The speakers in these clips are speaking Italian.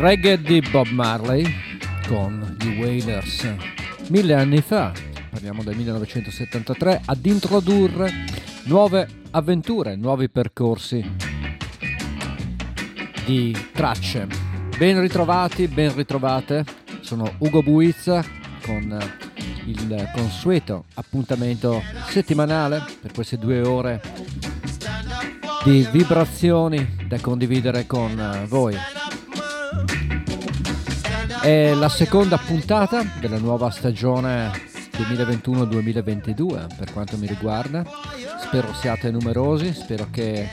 Reggae di Bob Marley con i Wailers mille anni fa, parliamo del 1973, ad introdurre nuove avventure, nuovi percorsi di tracce. Ben ritrovati, ben ritrovate, sono Ugo Buizza con il consueto appuntamento settimanale per queste due ore di vibrazioni da condividere con voi. È la seconda puntata della nuova stagione 2021-2022 per quanto mi riguarda. Spero siate numerosi, spero che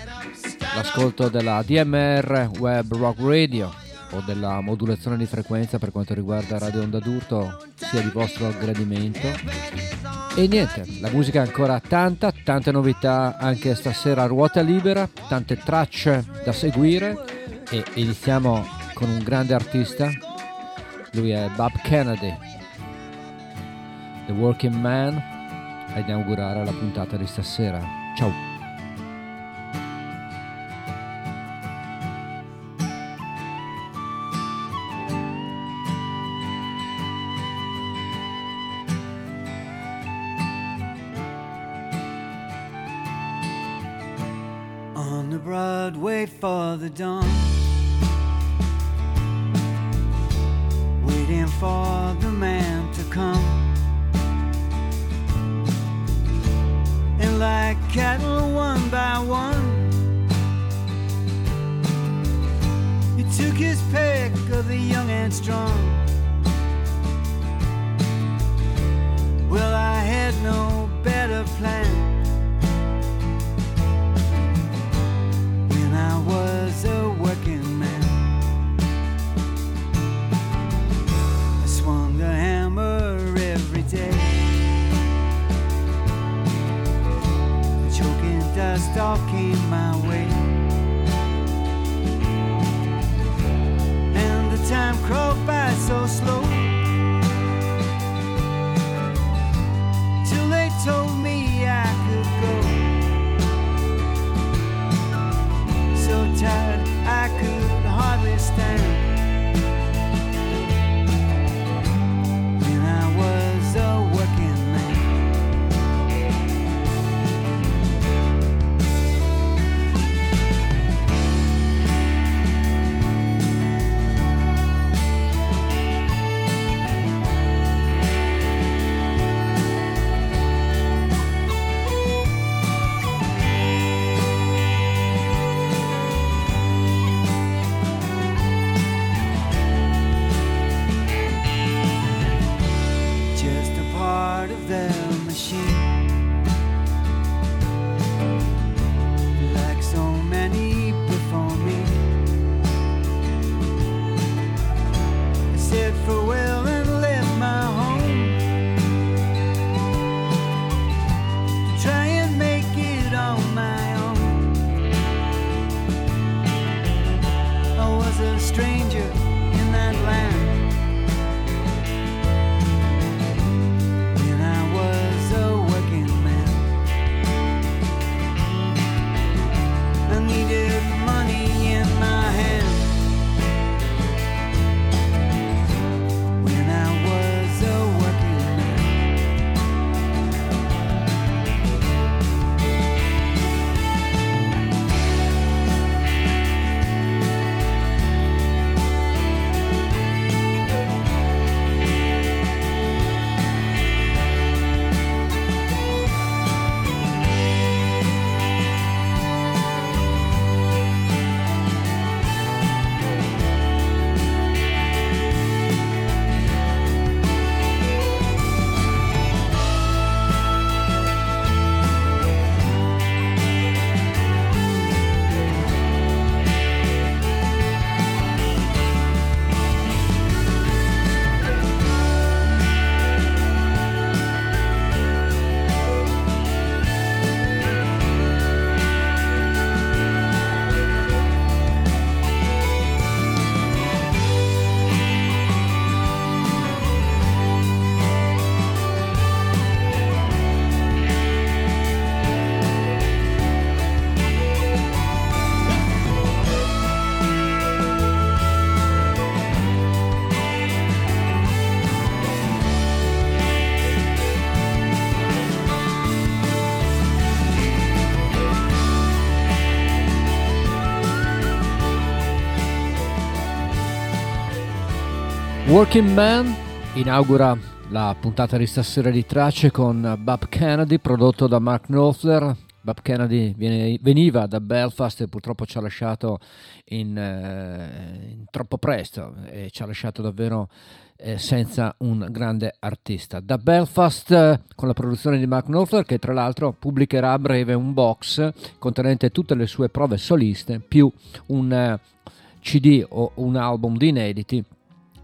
l'ascolto della DMR Web Rock Radio o della modulazione di frequenza per quanto riguarda Radio Onda d'Urto sia di vostro gradimento. E niente, la musica è ancora tanta, tante novità anche stasera a ruota libera, tante tracce da seguire e iniziamo con un grande artista lui è Bob Kennedy, The Working Man, a inaugurare la puntata di stasera. Ciao! For the dawn. For the man to come. And like cattle one by one, he took his pick of the young and strong. Well, I had no better plan. Dust all came my way. And the time crawled by so slow. Till they told me I could go. So tired I could hardly stand. Working Man inaugura la puntata di stasera di tracce con Bob Kennedy prodotto da Mark Knopfler. Bob Kennedy viene, veniva da Belfast e purtroppo ci ha lasciato in, eh, in troppo presto e ci ha lasciato davvero eh, senza un grande artista. Da Belfast eh, con la produzione di Mark Knopfler che tra l'altro pubblicherà a breve un box contenente tutte le sue prove soliste più un eh, CD o un album di inediti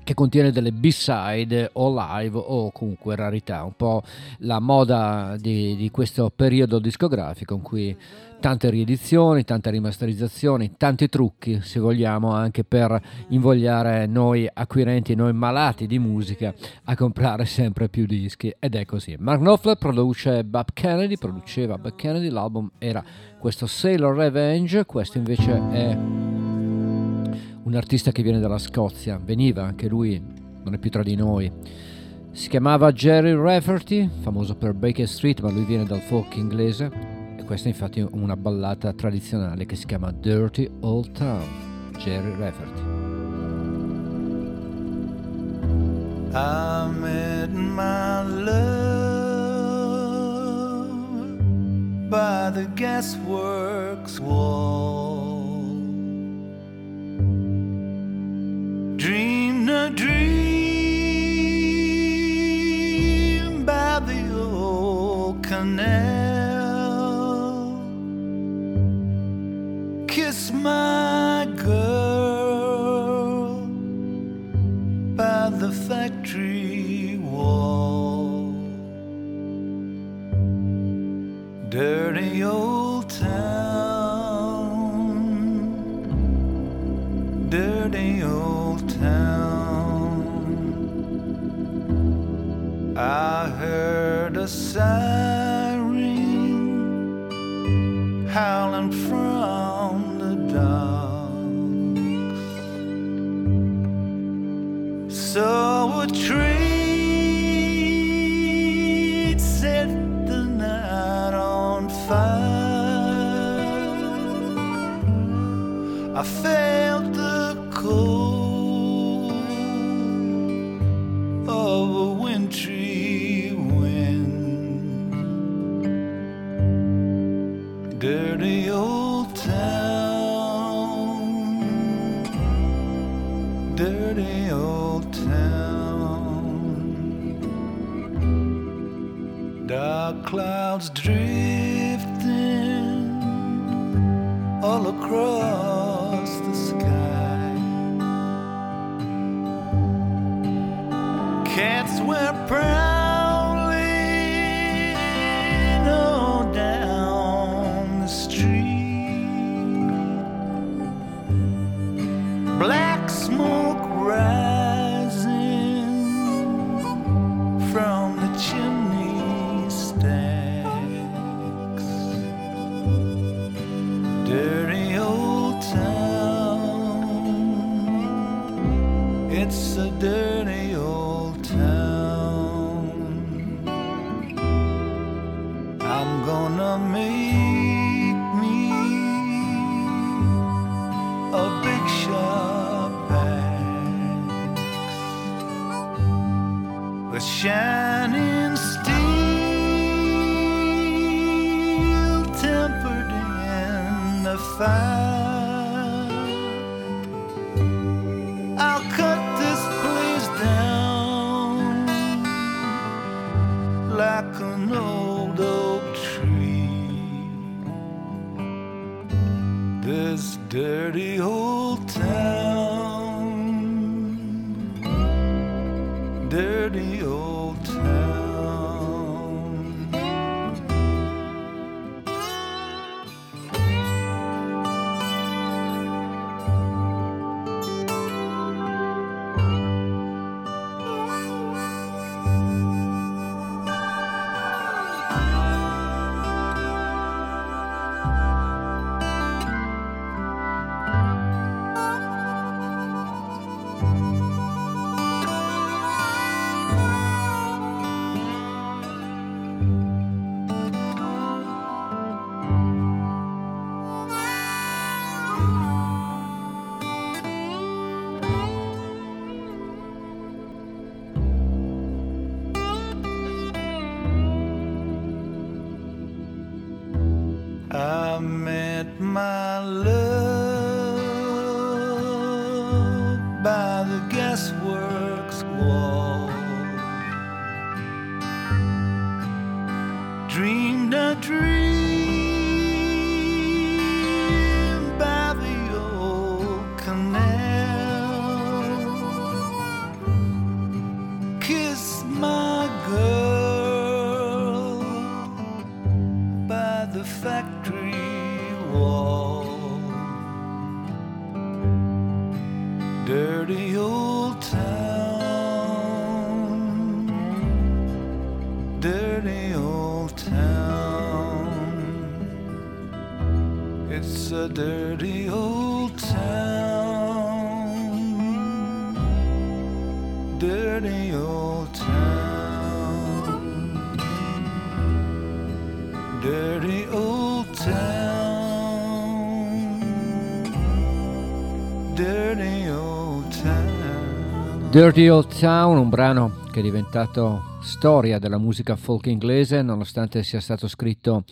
che contiene delle B-side o live o comunque rarità, un po' la moda di, di, questo periodo discografico in cui tante riedizioni, tante rimasterizzazioni, tanti trucchi se vogliamo anche per invogliare noi acquirenti, noi malati di musica a comprare sempre più dischi ed è così. Mark Knopfler produce Bob Kennedy, produceva Bob Kennedy, l'album era questo Sailor Revenge, questo invece è un artista che viene dalla Scozia, veniva anche lui, non è più tra di noi. Si chiamava Jerry Rafferty, famoso per Baker Street, ma lui viene dal folk inglese e questa è infatti una ballata tradizionale che si chiama Dirty Old Town, Jerry Rafferty. I met my love by the gasworks wall. Dreamed a dream by the old canal. Dirty Old Town, un brano che è diventato storia della musica folk inglese nonostante sia stato scritto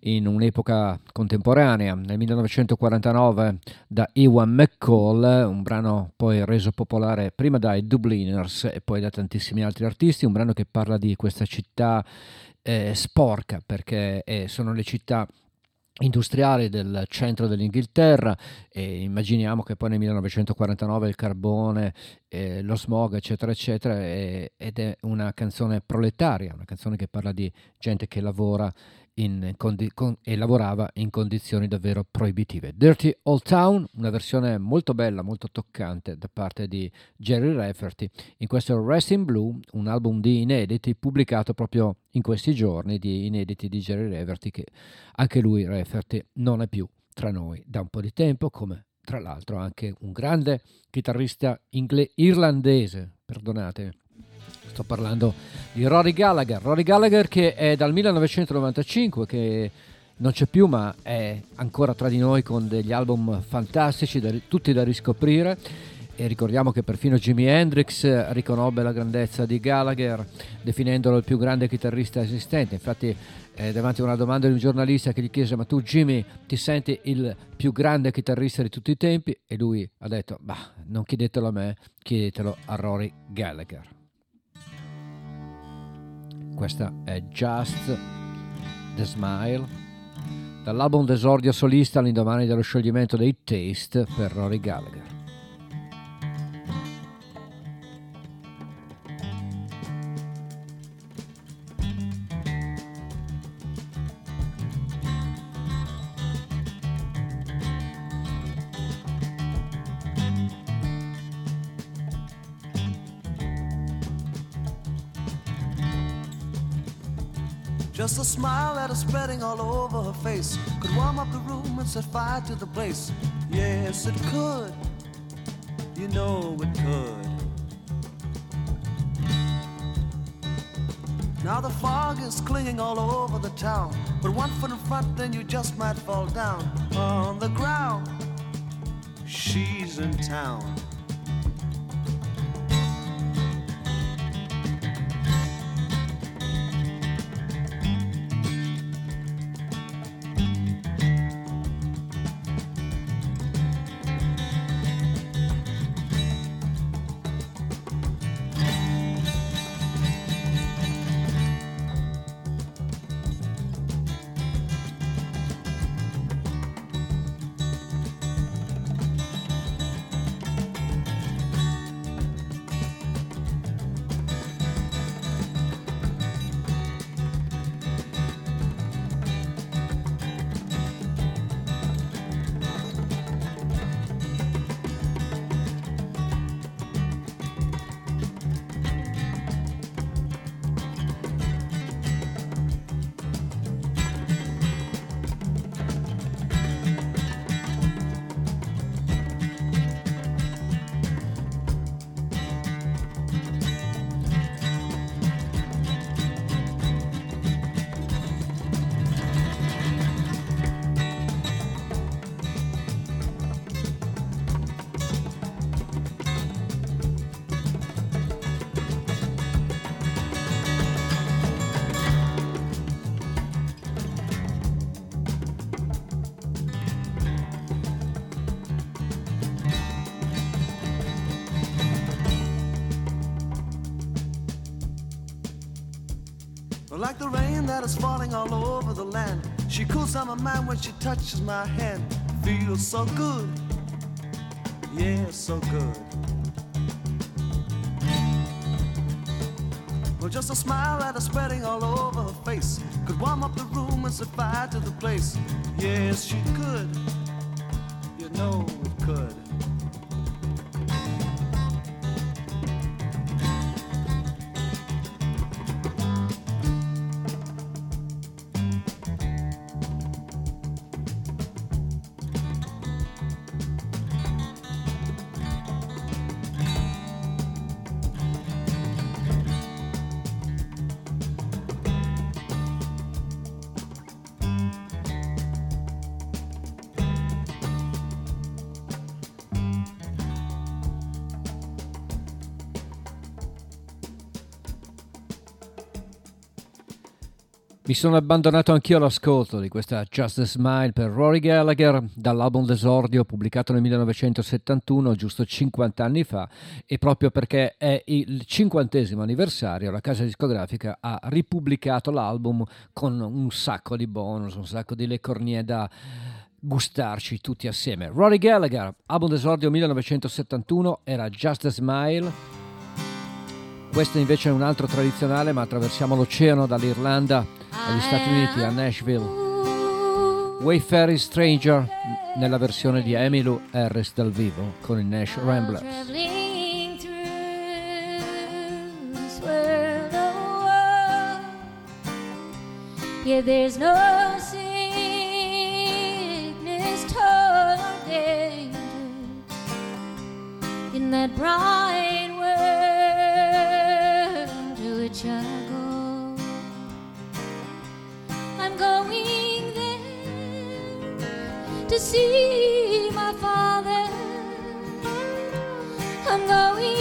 in un'epoca contemporanea, nel 1949 da Ewan McCall, un brano poi reso popolare prima dai Dubliners e poi da tantissimi altri artisti, un brano che parla di questa città eh, sporca perché eh, sono le città industriali del centro dell'Inghilterra e immaginiamo che poi nel 1949 il carbone, eh, lo smog eccetera eccetera e- ed è una canzone proletaria, una canzone che parla di gente che lavora condi- con- e lavorava in condizioni davvero proibitive. Dirty Old Town, una versione molto bella, molto toccante da parte di Jerry Rafferty in questo Rest in Blue, un album di inediti pubblicato proprio in questi giorni di inediti di Jerry Rafferty che anche lui Rafferty non è più tra noi da un po' di tempo come tra l'altro anche un grande chitarrista ingle- irlandese, perdonate, sto parlando di Rory Gallagher, Rory Gallagher che è dal 1995 che non c'è più ma è ancora tra di noi con degli album fantastici, da- tutti da riscoprire e ricordiamo che perfino Jimi Hendrix riconobbe la grandezza di Gallagher definendolo il più grande chitarrista esistente. Infatti, eh, davanti a una domanda di un giornalista che gli chiese: Ma tu, Jimmy, ti senti il più grande chitarrista di tutti i tempi? E lui ha detto: Bah, non chiedetelo a me, chiedetelo a Rory Gallagher. Questa è Just the Smile dall'album d'esordio solista all'indomani dello scioglimento dei Taste per Rory Gallagher. Just a smile that is spreading all over her face could warm up the room and set fire to the place. Yes, it could. You know it could. Now the fog is clinging all over the town. But one foot in front, then you just might fall down on the ground. She's in town. Like the rain that is falling all over the land, she cools down my mind when she touches my hand. Feels so good, yeah, so good. Well, just a smile that is spreading all over her face could warm up the room and fire to the place. Yes, she could. Sono abbandonato anch'io all'ascolto di questa Just a Smile per Rory Gallagher dall'album d'esordio pubblicato nel 1971, giusto 50 anni fa, e proprio perché è il cinquantesimo anniversario la casa discografica ha ripubblicato l'album con un sacco di bonus, un sacco di lecornie da gustarci tutti assieme. Rory Gallagher, album d'esordio 1971, era Just a Smile. Questo invece è un altro tradizionale, ma attraversiamo l'oceano dall'Irlanda agli Stati Uniti, a Nashville. Wayfaring Stranger nella versione di Emmylou Harris dal vivo con i Nash Ramblers. Yeah, there's no sickness, toil, danger in that bright going there to see my father. I'm going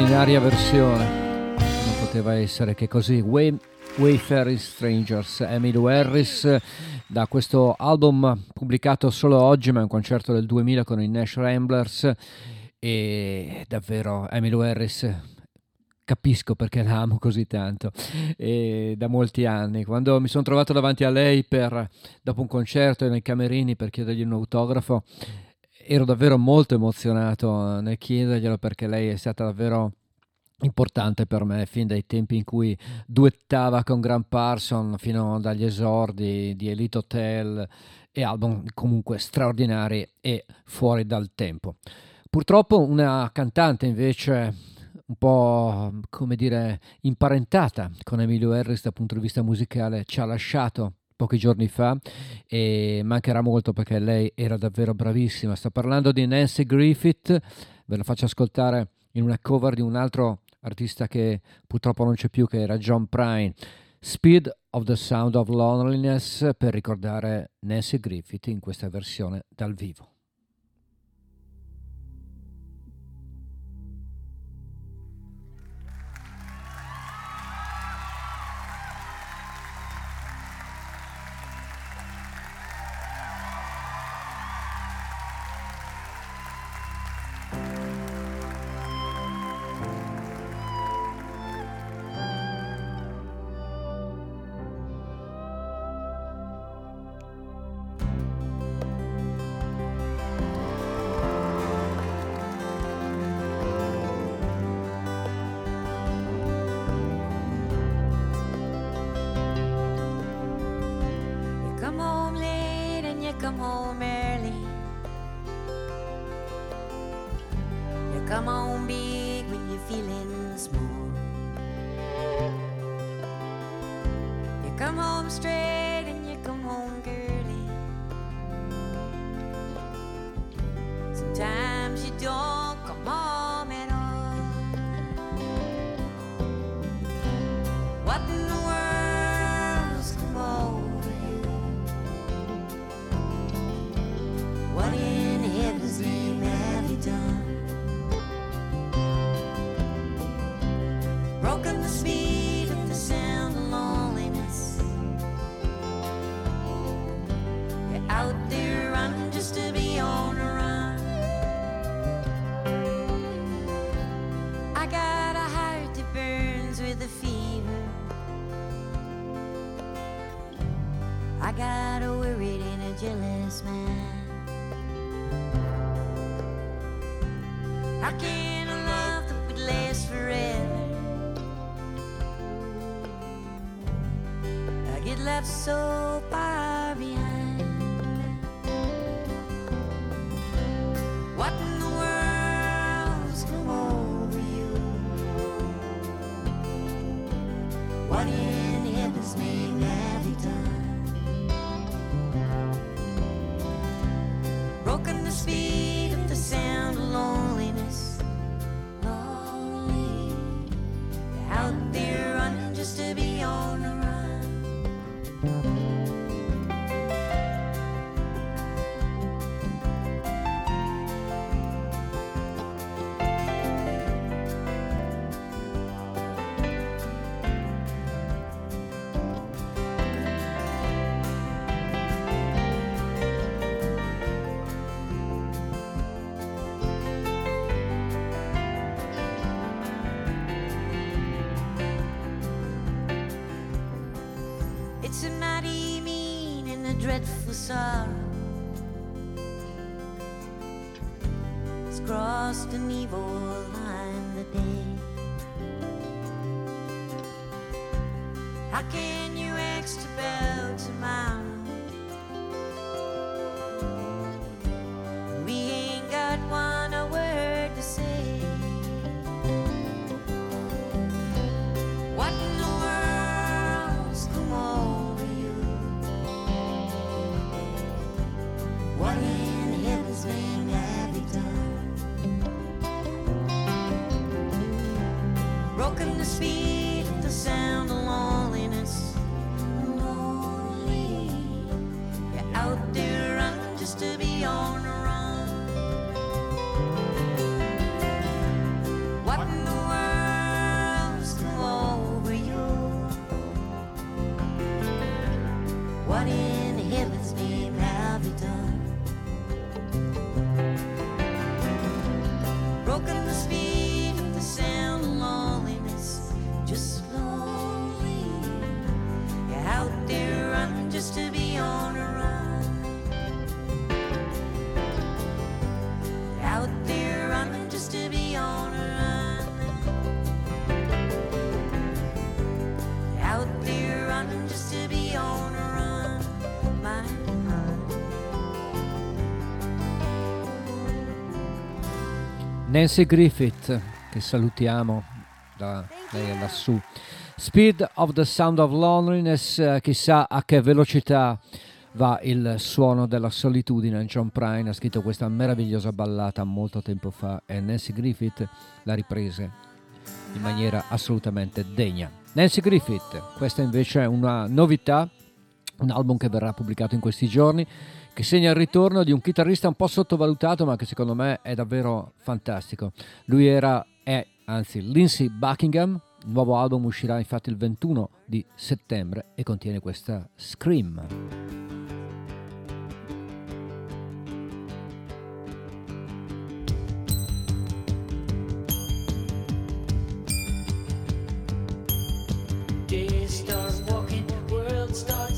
straordinaria versione. Non poteva essere che così. Way, Wayfaring Strangers, Emmylou Harris, da questo album pubblicato solo oggi, ma è un concerto del 2000 con i Nash Ramblers. E davvero Emmylou Harris capisco perché la amo così tanto e da molti anni. Quando mi sono trovato davanti a lei per, dopo un concerto nei camerini per chiedergli un autografo, ero davvero molto emozionato nel chiederglielo perché lei è stata davvero importante per me fin dai tempi in cui duettava con Grant Parson fino dagli esordi di Elite Hotel e album comunque straordinari e fuori dal tempo. Purtroppo una cantante invece un po' come dire imparentata con Emilio Harris dal punto di vista musicale ci ha lasciato pochi giorni fa e mancherà molto perché lei era davvero bravissima. Sto parlando di Nancy Griffith, ve la faccio ascoltare in una cover di un altro artista che purtroppo non c'è più che era John Prine. Speed of the Sound of Loneliness per ricordare Nancy Griffith in questa versione dal vivo. come home early. You come home big when you're feeling small. You come home straight. have so How can Nancy Griffith, che salutiamo da lei lassù. Speed of the Sound of Loneliness, eh, chissà a che velocità va il suono della solitudine. John Prine ha scritto questa meravigliosa ballata molto tempo fa e Nancy Griffith l'ha riprese in maniera assolutamente degna. Nancy Griffith, questa invece è una novità, un album che verrà pubblicato in questi giorni che segna il ritorno di un chitarrista un po' sottovalutato ma che secondo me è davvero fantastico. Lui era, è anzi Lindsay Buckingham, il nuovo album uscirà infatti il 21 di settembre e contiene questa Scream. Start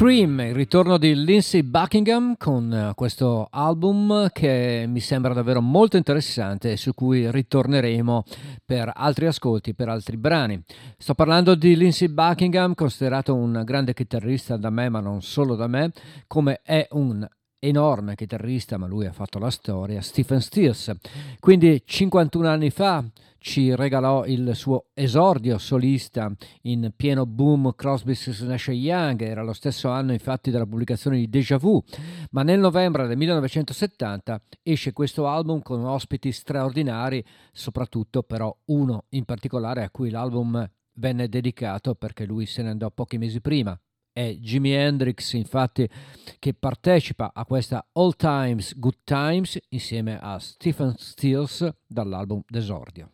Scream, il ritorno di Lindsay Buckingham con eh, questo album che mi sembra davvero molto interessante e su cui ritorneremo per altri ascolti, per altri brani. Sto parlando di Lindsay Buckingham, considerato un grande chitarrista da me, ma non solo da me, come è un enorme chitarrista, ma lui ha fatto la storia, Stephen Stills. Quindi 51 anni fa ci regalò il suo esordio solista in pieno boom Crosby, Stills Nash Young, era lo stesso anno infatti della pubblicazione di Deja Vu, ma nel novembre del 1970 esce questo album con ospiti straordinari, soprattutto però uno in particolare a cui l'album venne dedicato perché lui se ne andò pochi mesi prima. È Jimi Hendrix, infatti, che partecipa a questa All Times Good Times insieme a Stephen Stills dall'album d'esordio.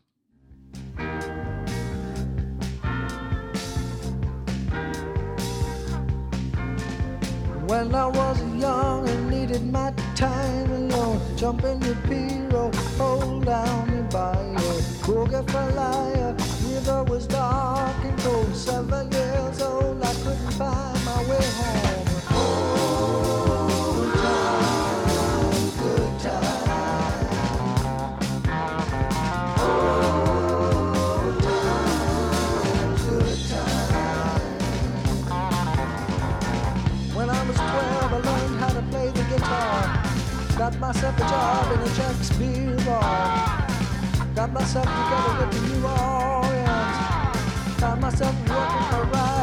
When I was young and needed my time alone, jump in your pirogue, hold down your bio, boogie for liar. River was dark and cold, seven years old, I couldn't find my way home. Good. Old good. When I was 12, I learned how to play the guitar. Got myself a job in a beer bar. Got myself together with the New Orleans. Found myself working for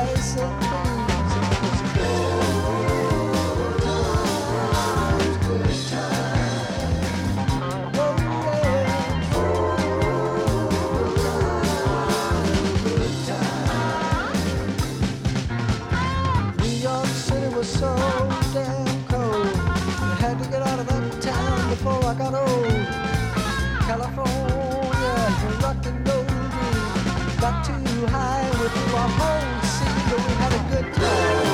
a whole scene, but we had a good time.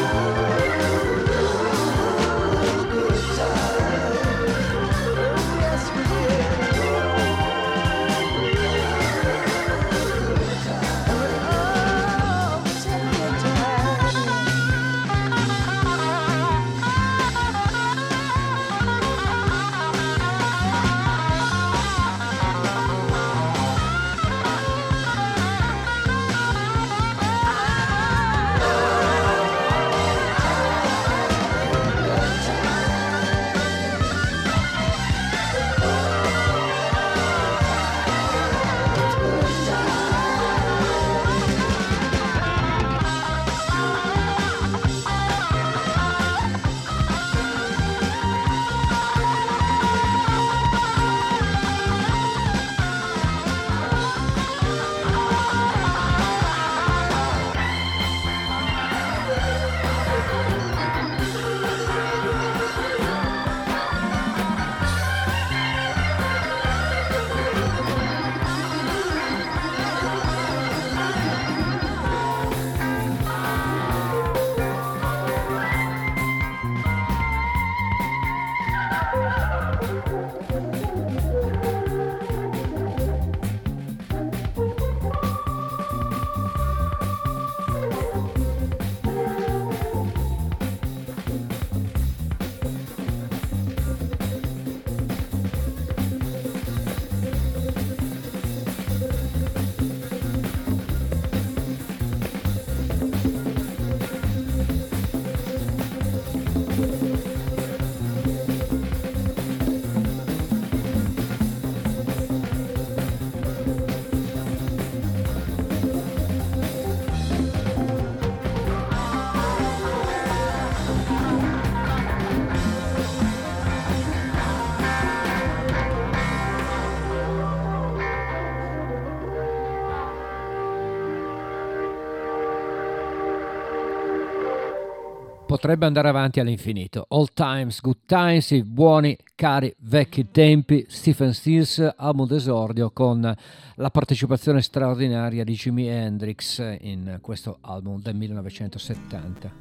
Potrebbe andare avanti all'infinito. Old times, good times, i buoni, cari, vecchi tempi. Stephen Stills, album d'esordio con la partecipazione straordinaria di Jimi Hendrix in questo album del 1970.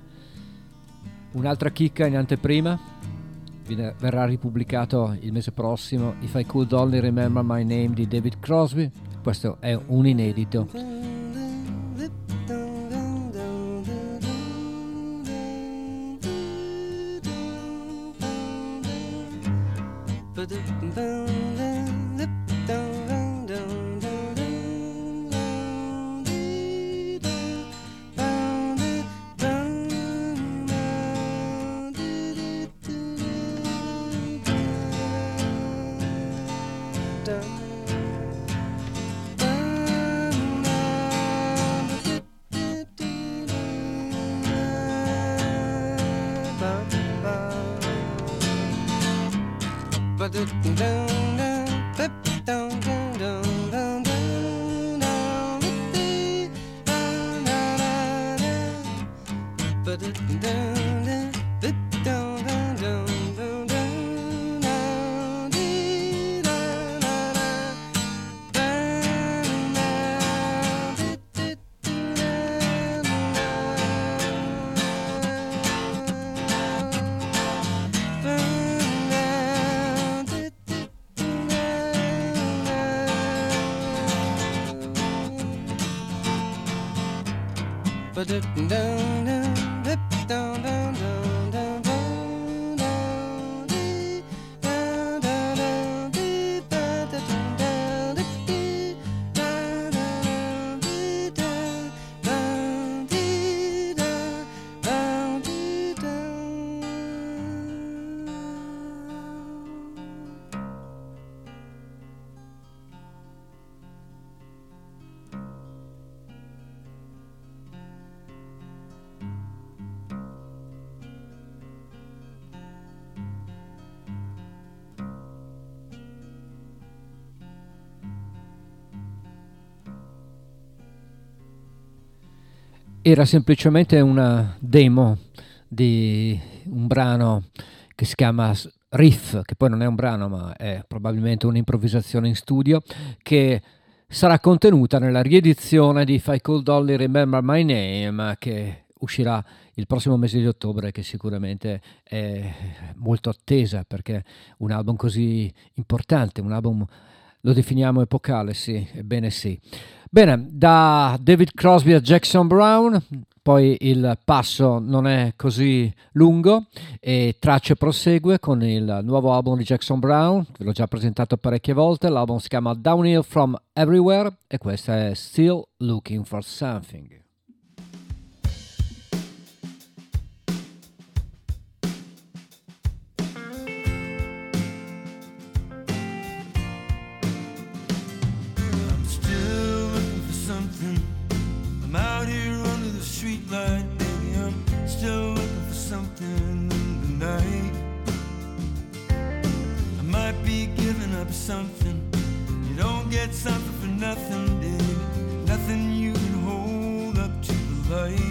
Un'altra chicca in anteprima verrà ripubblicato il mese prossimo If I Could Only Remember My Name di David Crosby. Questo è un inedito. ba da ba Era semplicemente una demo di un brano che si chiama Riff, che poi non è un brano ma è probabilmente un'improvvisazione in studio, che sarà contenuta nella riedizione di If I Could Only Remember My Name, che uscirà il prossimo mese di ottobre, che sicuramente è molto attesa perché un album così importante, un album lo definiamo epocale, sì, ebbene sì. Bene, da David Crosby a Jackson Brown, poi il passo non è così lungo e Tracce prosegue con il nuovo album di Jackson Brown, ve l'ho già presentato parecchie volte, l'album si chiama Downhill from Everywhere e questa è Still Looking for Something. Something. You don't get something for nothing, baby. Nothing you can hold up to the light.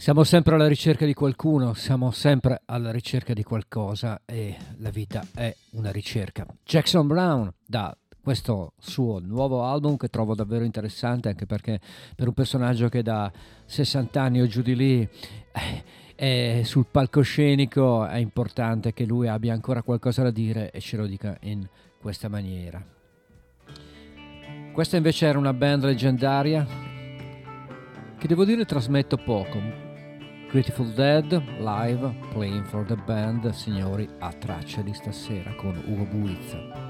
Siamo sempre alla ricerca di qualcuno, siamo sempre alla ricerca di qualcosa e la vita è una ricerca. Jackson Brown da questo suo nuovo album che trovo davvero interessante anche perché per un personaggio che da 60 anni o giù di lì eh, è sul palcoscenico è importante che lui abbia ancora qualcosa da dire e ce lo dica in questa maniera. Questa invece era una band leggendaria che devo dire trasmetto poco. Grateful Dead live playing for the band, signori, a traccia di stasera con Ugo Buizza.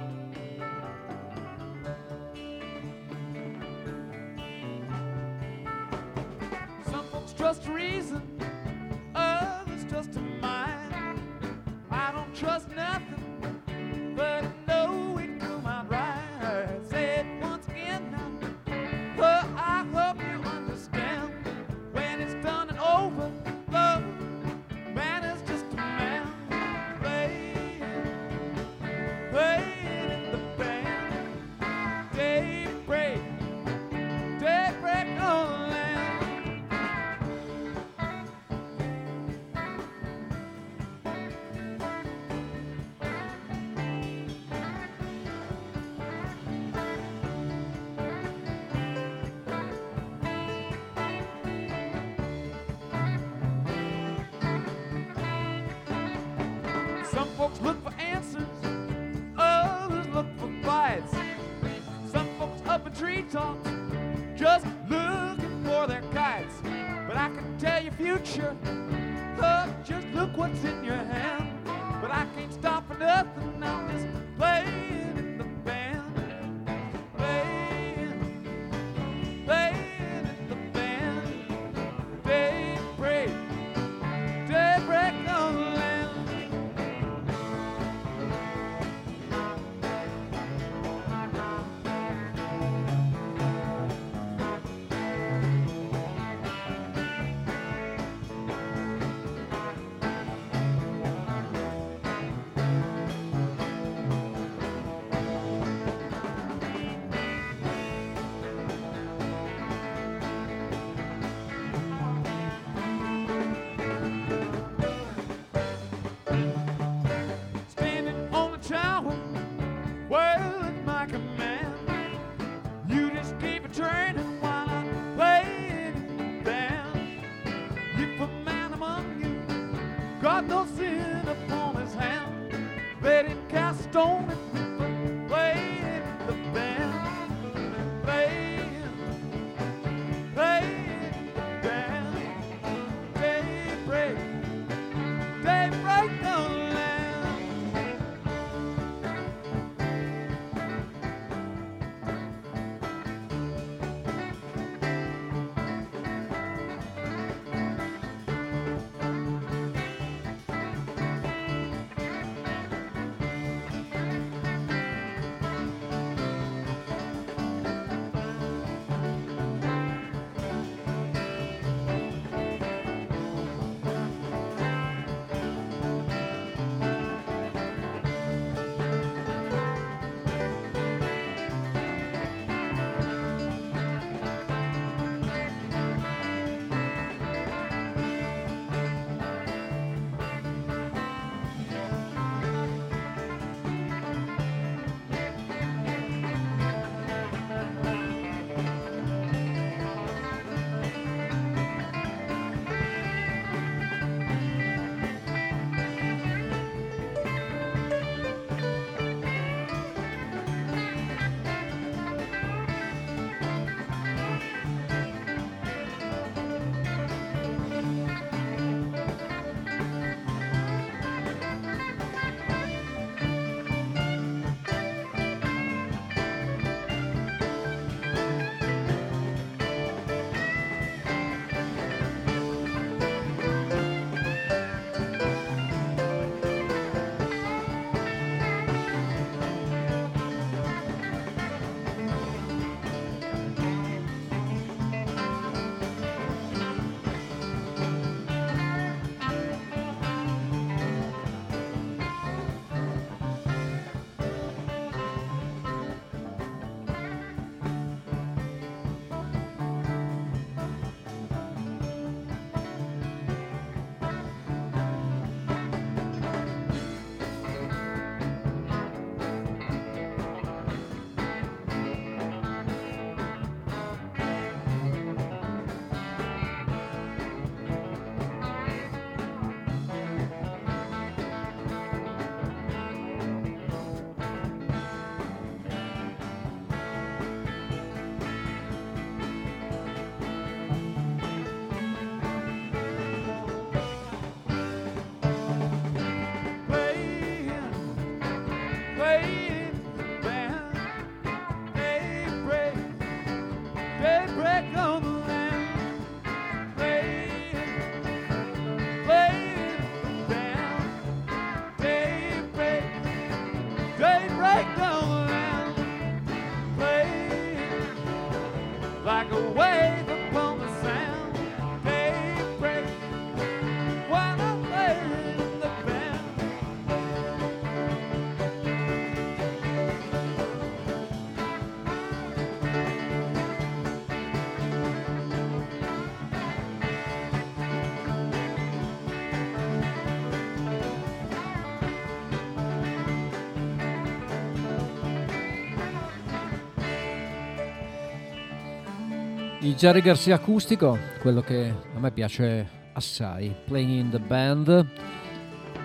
Il Jerry Garcia acustico, quello che a me piace assai, Playing in the Band,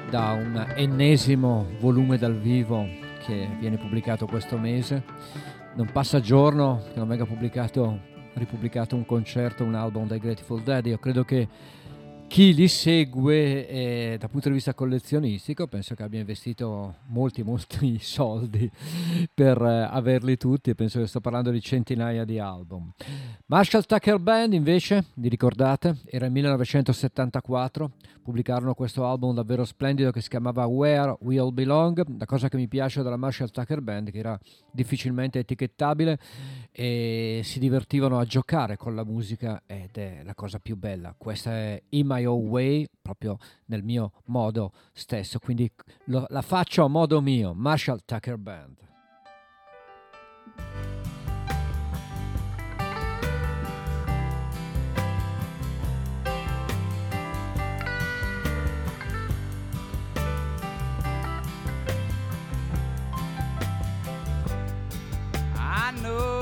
da un ennesimo volume dal vivo che viene pubblicato questo mese. Non passa giorno che non venga pubblicato, ripubblicato un concerto, un album dai Grateful Dead. Io credo che chi li segue eh, dal punto di vista collezionistico penso che abbia investito molti molti soldi per eh, averli tutti e penso che sto parlando di centinaia di album. Marshall Tucker Band invece vi ricordate? Era il 1974 pubblicarono questo album davvero splendido che si chiamava Where We All Belong la cosa che mi piace della Marshall Tucker Band che era difficilmente etichettabile e si divertivano a giocare con la musica ed è la cosa più bella. Questa è In My Own Way proprio nel mio modo stesso quindi lo- la faccio a modo mio Marshall Tucker Band. I know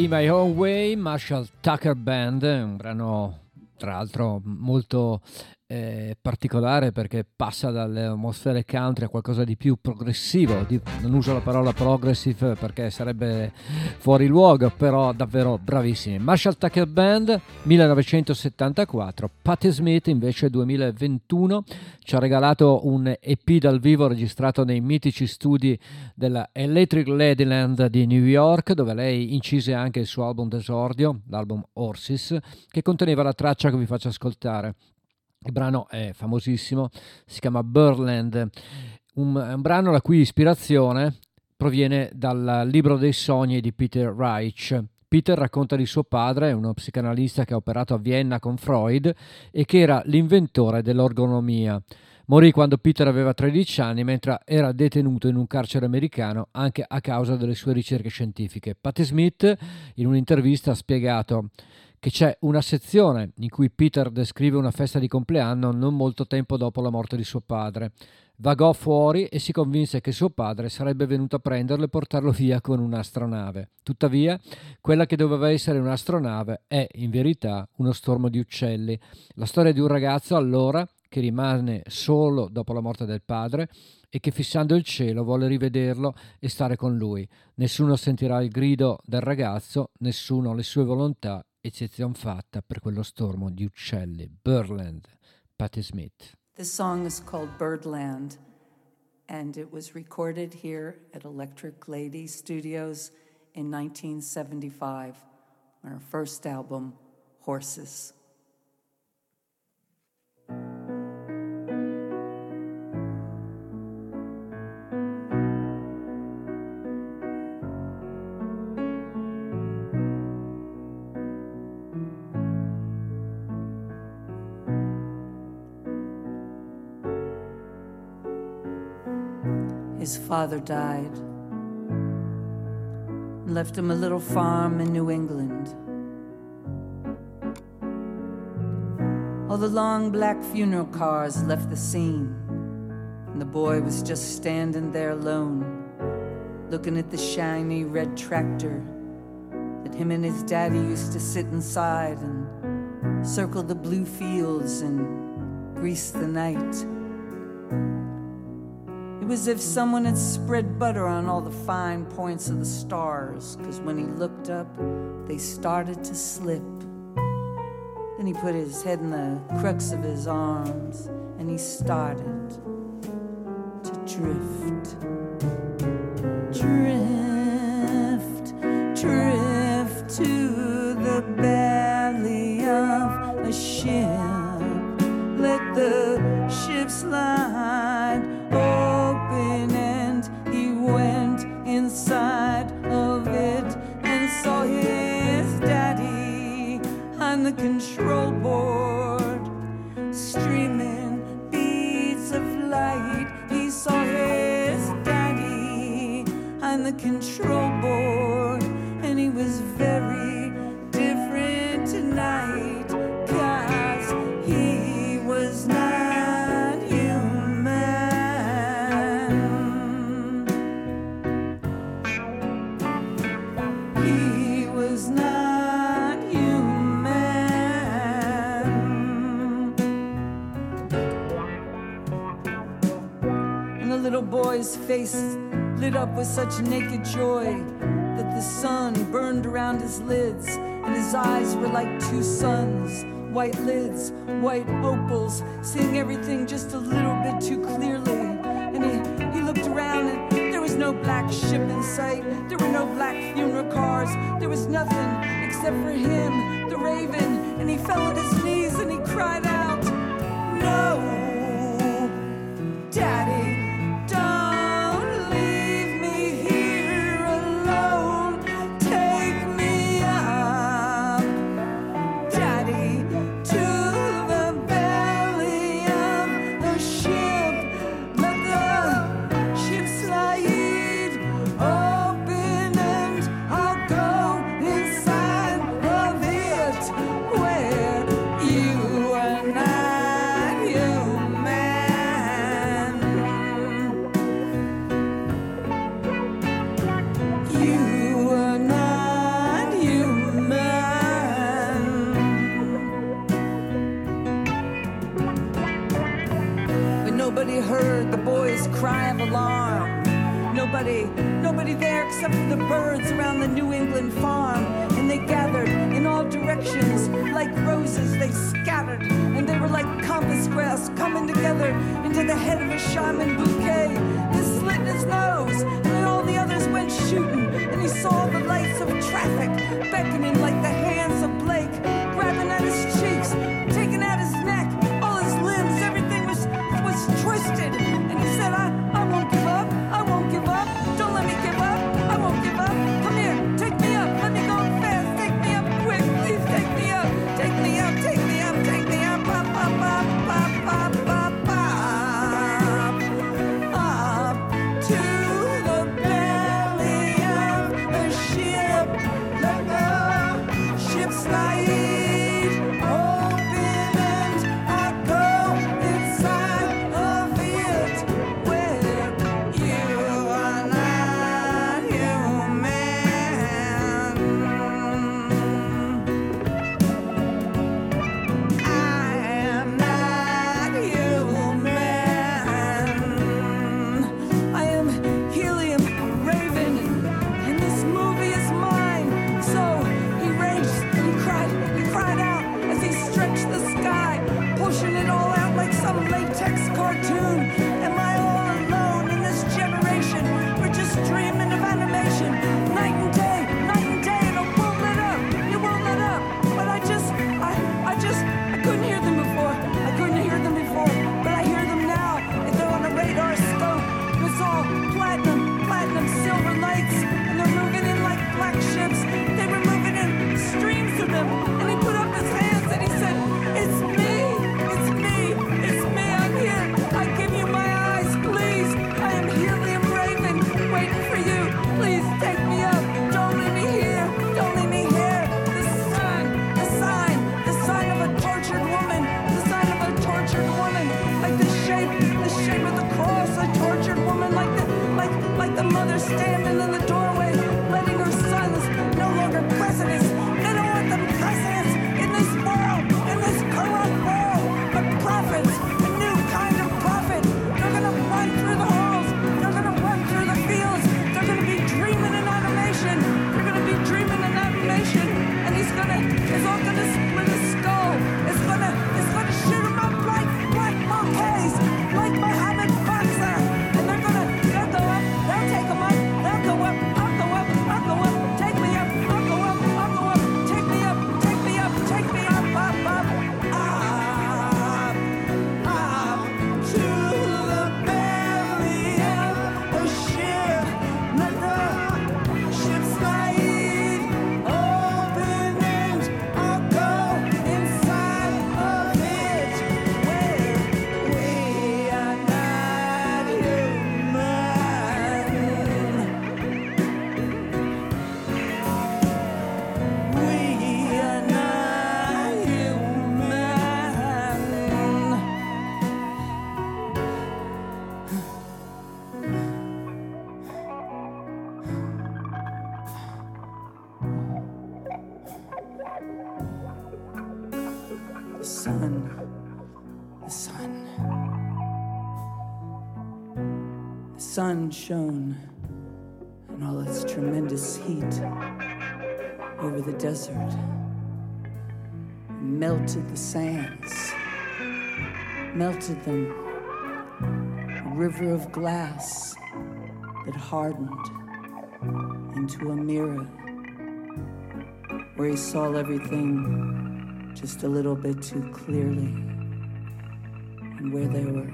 In My Own Way, Marshall Tucker Band, un brano tra l'altro molto eh, particolare perché passa dalle atmosfere country a qualcosa di più progressivo. Di- non uso la parola progressive perché sarebbe fuori luogo, però davvero bravissimi. Marshall Tucker Band 1974, Patti Smith invece 2021 ci ha regalato un EP dal vivo registrato nei mitici studi della Electric Ladyland di New York, dove lei incise anche il suo album d'esordio, l'album Horses, che conteneva la traccia che vi faccio ascoltare. Il brano è famosissimo, si chiama Birdland, un, un brano la cui ispirazione proviene dal libro dei sogni di Peter Reich. Peter racconta di suo padre, uno psicanalista che ha operato a Vienna con Freud e che era l'inventore dell'orgonomia. Morì quando Peter aveva 13 anni mentre era detenuto in un carcere americano anche a causa delle sue ricerche scientifiche. Patti Smith in un'intervista ha spiegato che c'è una sezione in cui Peter descrive una festa di compleanno non molto tempo dopo la morte di suo padre. Vagò fuori e si convinse che suo padre sarebbe venuto a prenderlo e portarlo via con un'astronave. Tuttavia, quella che doveva essere un'astronave è, in verità, uno stormo di uccelli. La storia di un ragazzo allora che rimane solo dopo la morte del padre e che fissando il cielo vuole rivederlo e stare con lui. Nessuno sentirà il grido del ragazzo, nessuno le sue volontà, eccezion fatta per quello stormo di uccelli. Burland, Patti Smith. This song is called Birdland, and it was recorded here at Electric Lady Studios in 1975 on her first album, Horses. His father died and left him a little farm in New England. All the long black funeral cars left the scene, and the boy was just standing there alone, looking at the shiny red tractor that him and his daddy used to sit inside and circle the blue fields and grease the night. Was as if someone had spread butter on all the fine points of the stars, because when he looked up, they started to slip. Then he put his head in the crux of his arms and he started to drift. Drift, drift to the belly of a ship. Let the side of it and saw his daddy on the control board streaming beads of light. He saw his daddy on the control board. boy's face lit up with such naked joy that the sun burned around his lids, and his eyes were like two suns white lids, white opals, seeing everything just a little bit too clearly. And he, he looked around, and there was no black ship in sight, there were no black funeral cars, there was nothing except for him, the raven. And he fell on his knees and he cried out. Shone in all its tremendous heat over the desert, melted the sands, melted them. A river of glass that hardened into a mirror where he saw everything just a little bit too clearly, and where there were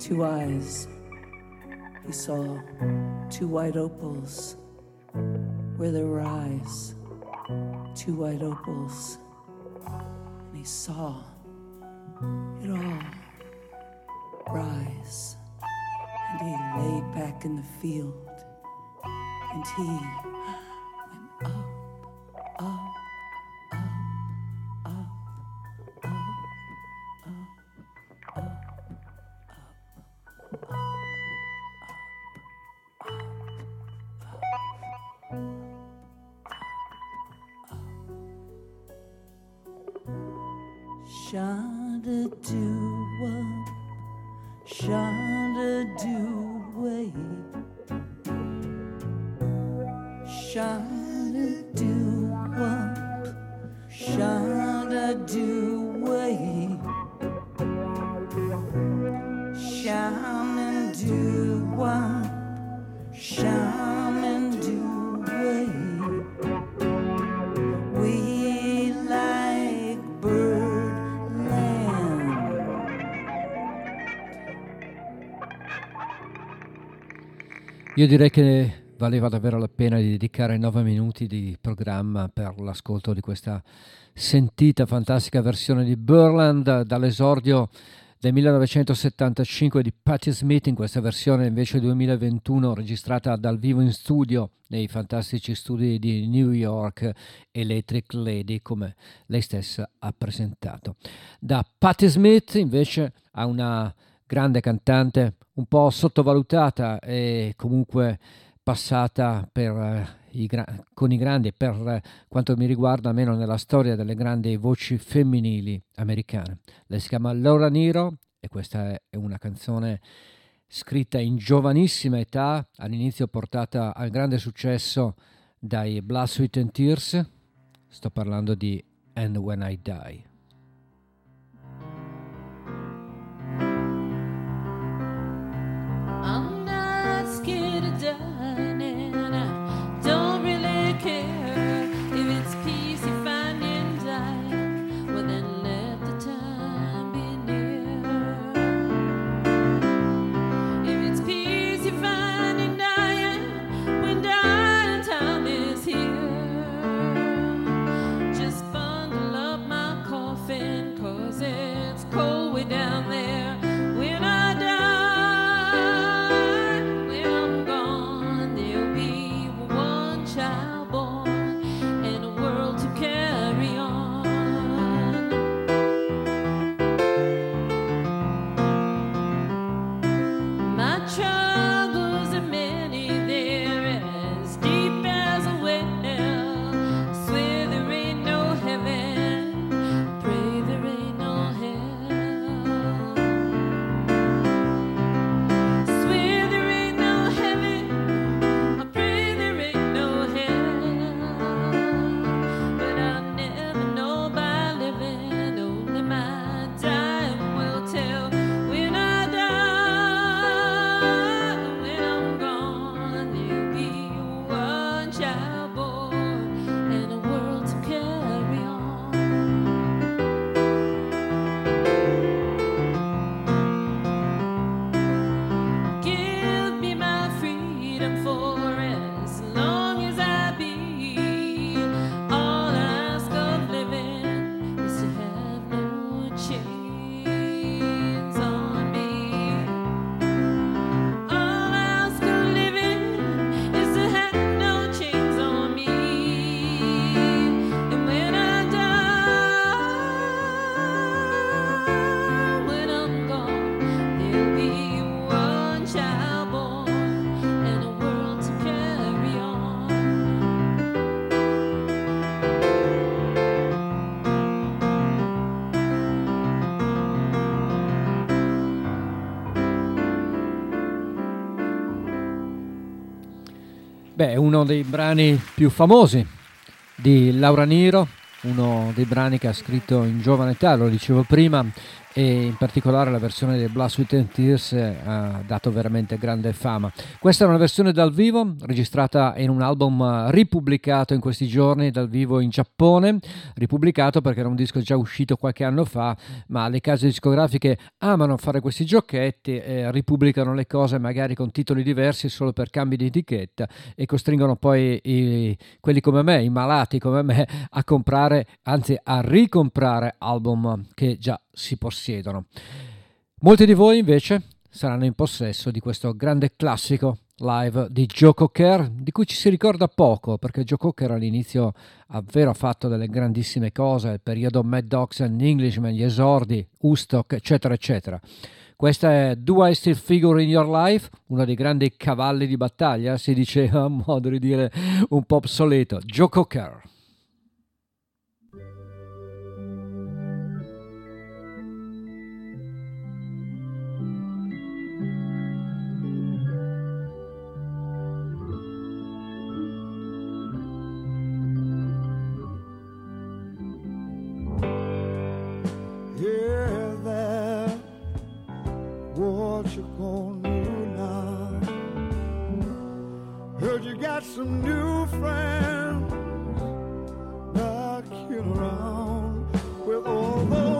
two eyes, he saw two white opals. Where there were eyes, two white opals, and he saw it all rise, and he lay back in the field, and he went up, up, up, up, up, up, up, up, Shot a do up, shot a do way, shot do up, shot do way, shaman do up, shaman. Io direi che valeva davvero la pena di dedicare nove minuti di programma per l'ascolto di questa sentita, fantastica versione di Burland dall'esordio del 1975 di Patti Smith in questa versione invece 2021 registrata dal vivo in studio nei fantastici studi di New York Electric Lady come lei stessa ha presentato. Da Patti Smith invece a una grande cantante un po' sottovalutata e comunque passata per, eh, i gra- con i grandi per eh, quanto mi riguarda almeno nella storia delle grandi voci femminili americane. Lei si chiama Laura Niro e questa è una canzone scritta in giovanissima età, all'inizio portata al grande successo dai Blood, Sweat and Tears. Sto parlando di And When I Die. Um. È uno dei brani più famosi di Laura Niro, uno dei brani che ha scritto in giovane età, lo dicevo prima, e in particolare la versione Blood, Sweat and Tears eh, ha dato veramente grande fama. Questa è una versione dal vivo, registrata in un album eh, ripubblicato in questi giorni dal vivo in Giappone, ripubblicato perché era un disco già uscito qualche anno fa, ma le case discografiche amano fare questi giochetti, eh, ripubblicano le cose magari con titoli diversi solo per cambi di etichetta e costringono poi i, quelli come me, i malati come me, a comprare, anzi a ricomprare album che già si possiedono. Molti di voi invece saranno in possesso di questo grande classico live di Joe Cocker, di cui ci si ricorda poco, perché Joe Cocker all'inizio ha vero fatto delle grandissime cose, il periodo Mad Dogs and Englishman, gli esordi, Woodstock, eccetera, eccetera. Questa è Do I Still Figure in Your Life, uno dei grandi cavalli di battaglia, si diceva a modo di dire un po' obsoleto, Joe Cocker. You gonna do now? Heard you got some new friends knocking around with all those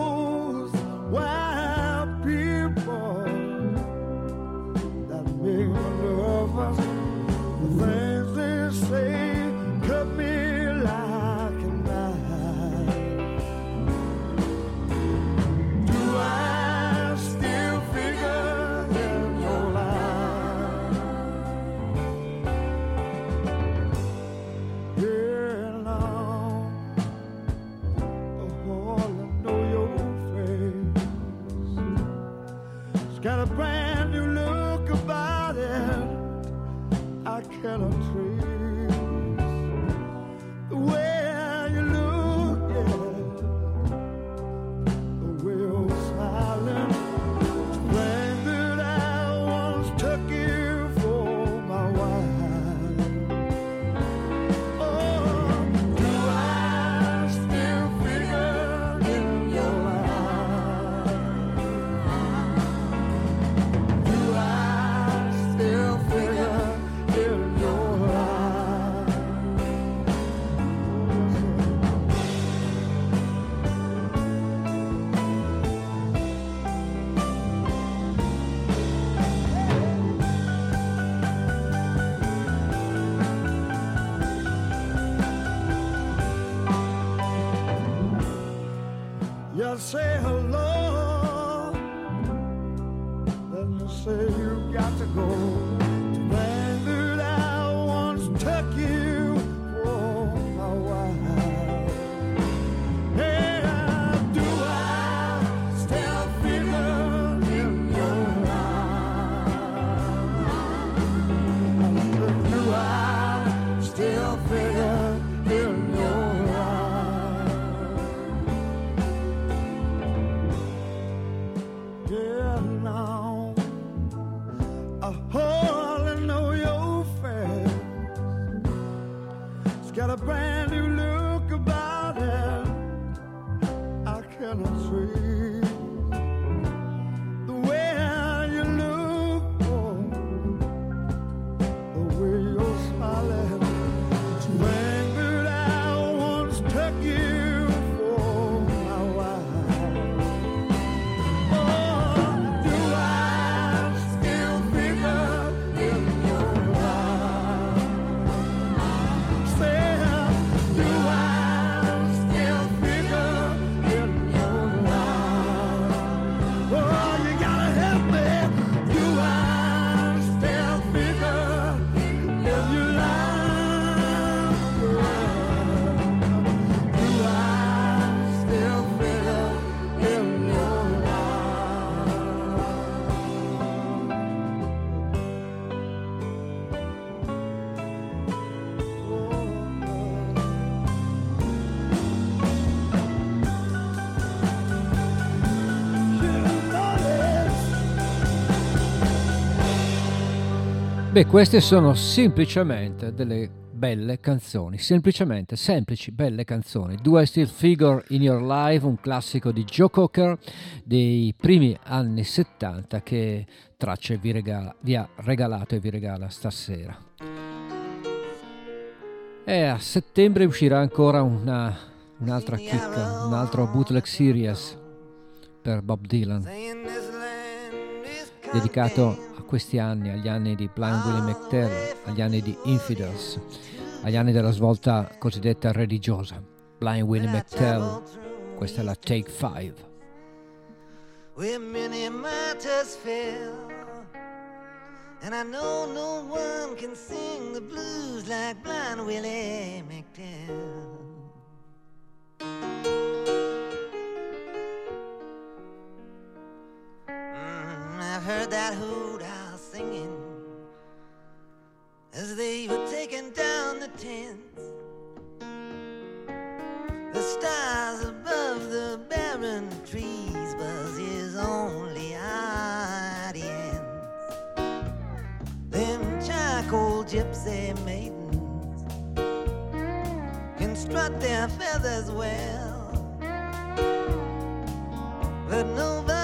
Beh, queste sono semplicemente delle belle canzoni, semplicemente semplici, belle canzoni. Do I Still Figure in Your Life, un classico di Joe Cocker dei primi anni 70 che Tracce vi, regala, vi ha regalato e vi regala stasera. E a settembre uscirà ancora una, un'altra chicca, un altro bootleg series per Bob Dylan, dedicato a questi anni, agli anni di Blind Willie McTell, agli anni di Infidels, agli anni della svolta cosiddetta religiosa. Blind Willie McTell, questa è la Take 5. where many martyrs fell. And I know no one can sing the blues like Blind Willie McDowell. Heard that hoot owl singing as they were taking down the tents. The stars above the barren trees was his only audience. Them charcoal gypsy maidens can strut their feathers well, but nobody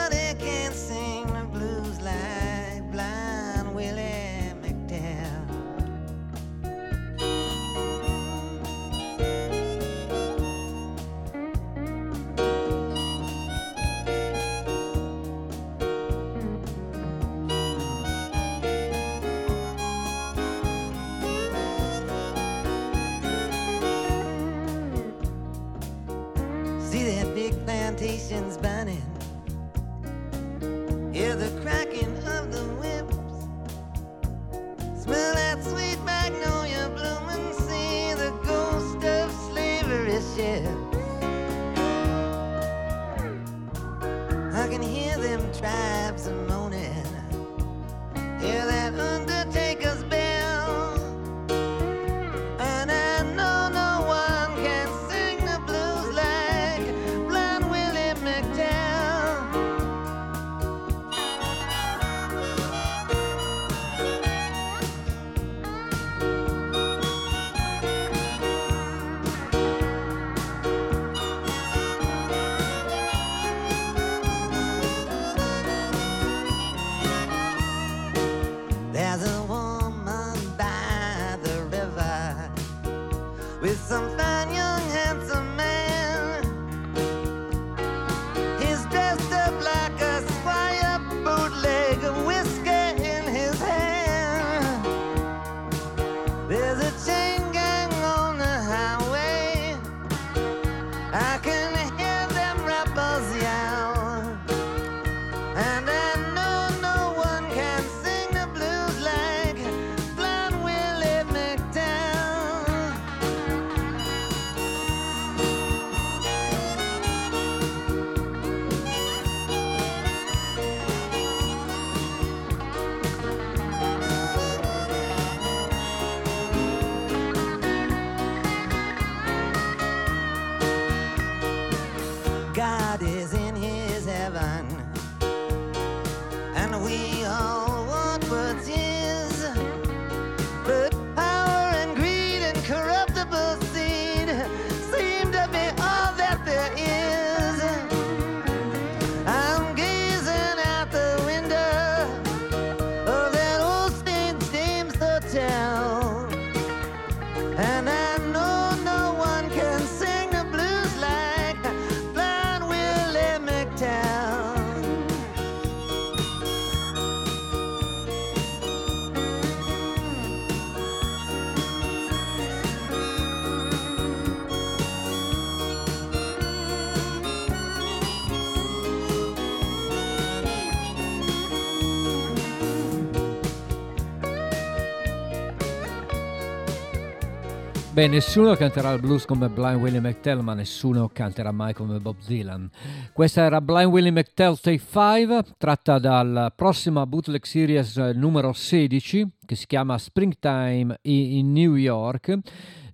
Beh, nessuno canterà il blues come Blind Willie McTell, ma nessuno canterà mai come Bob Dylan. Questa era Blind Willie McTell Take 5, tratta dalla prossima bootleg series eh, numero 16, che si chiama Springtime in New York,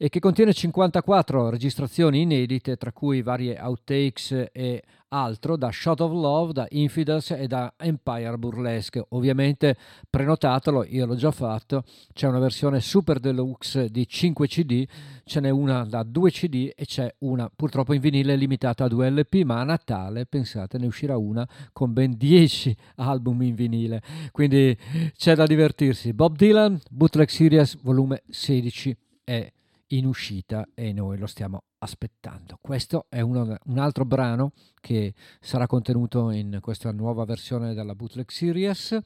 e che contiene 54 registrazioni inedite, tra cui varie outtakes e altro da Shot of Love, da Infidels e da Empire Burlesque. Ovviamente prenotatelo, io l'ho già fatto, c'è una versione super deluxe di 5 CD, ce n'è una da 2 CD e c'è una purtroppo in vinile limitata a 2 LP, ma a Natale, pensate, ne uscirà una con ben 10 album in vinile, quindi c'è da divertirsi. Bob Dylan, Bootleg Series, volume 16 è in uscita e noi lo stiamo aspettando. Questo è uno- un altro brano che sarà contenuto in questa nuova versione della Bootleg Series.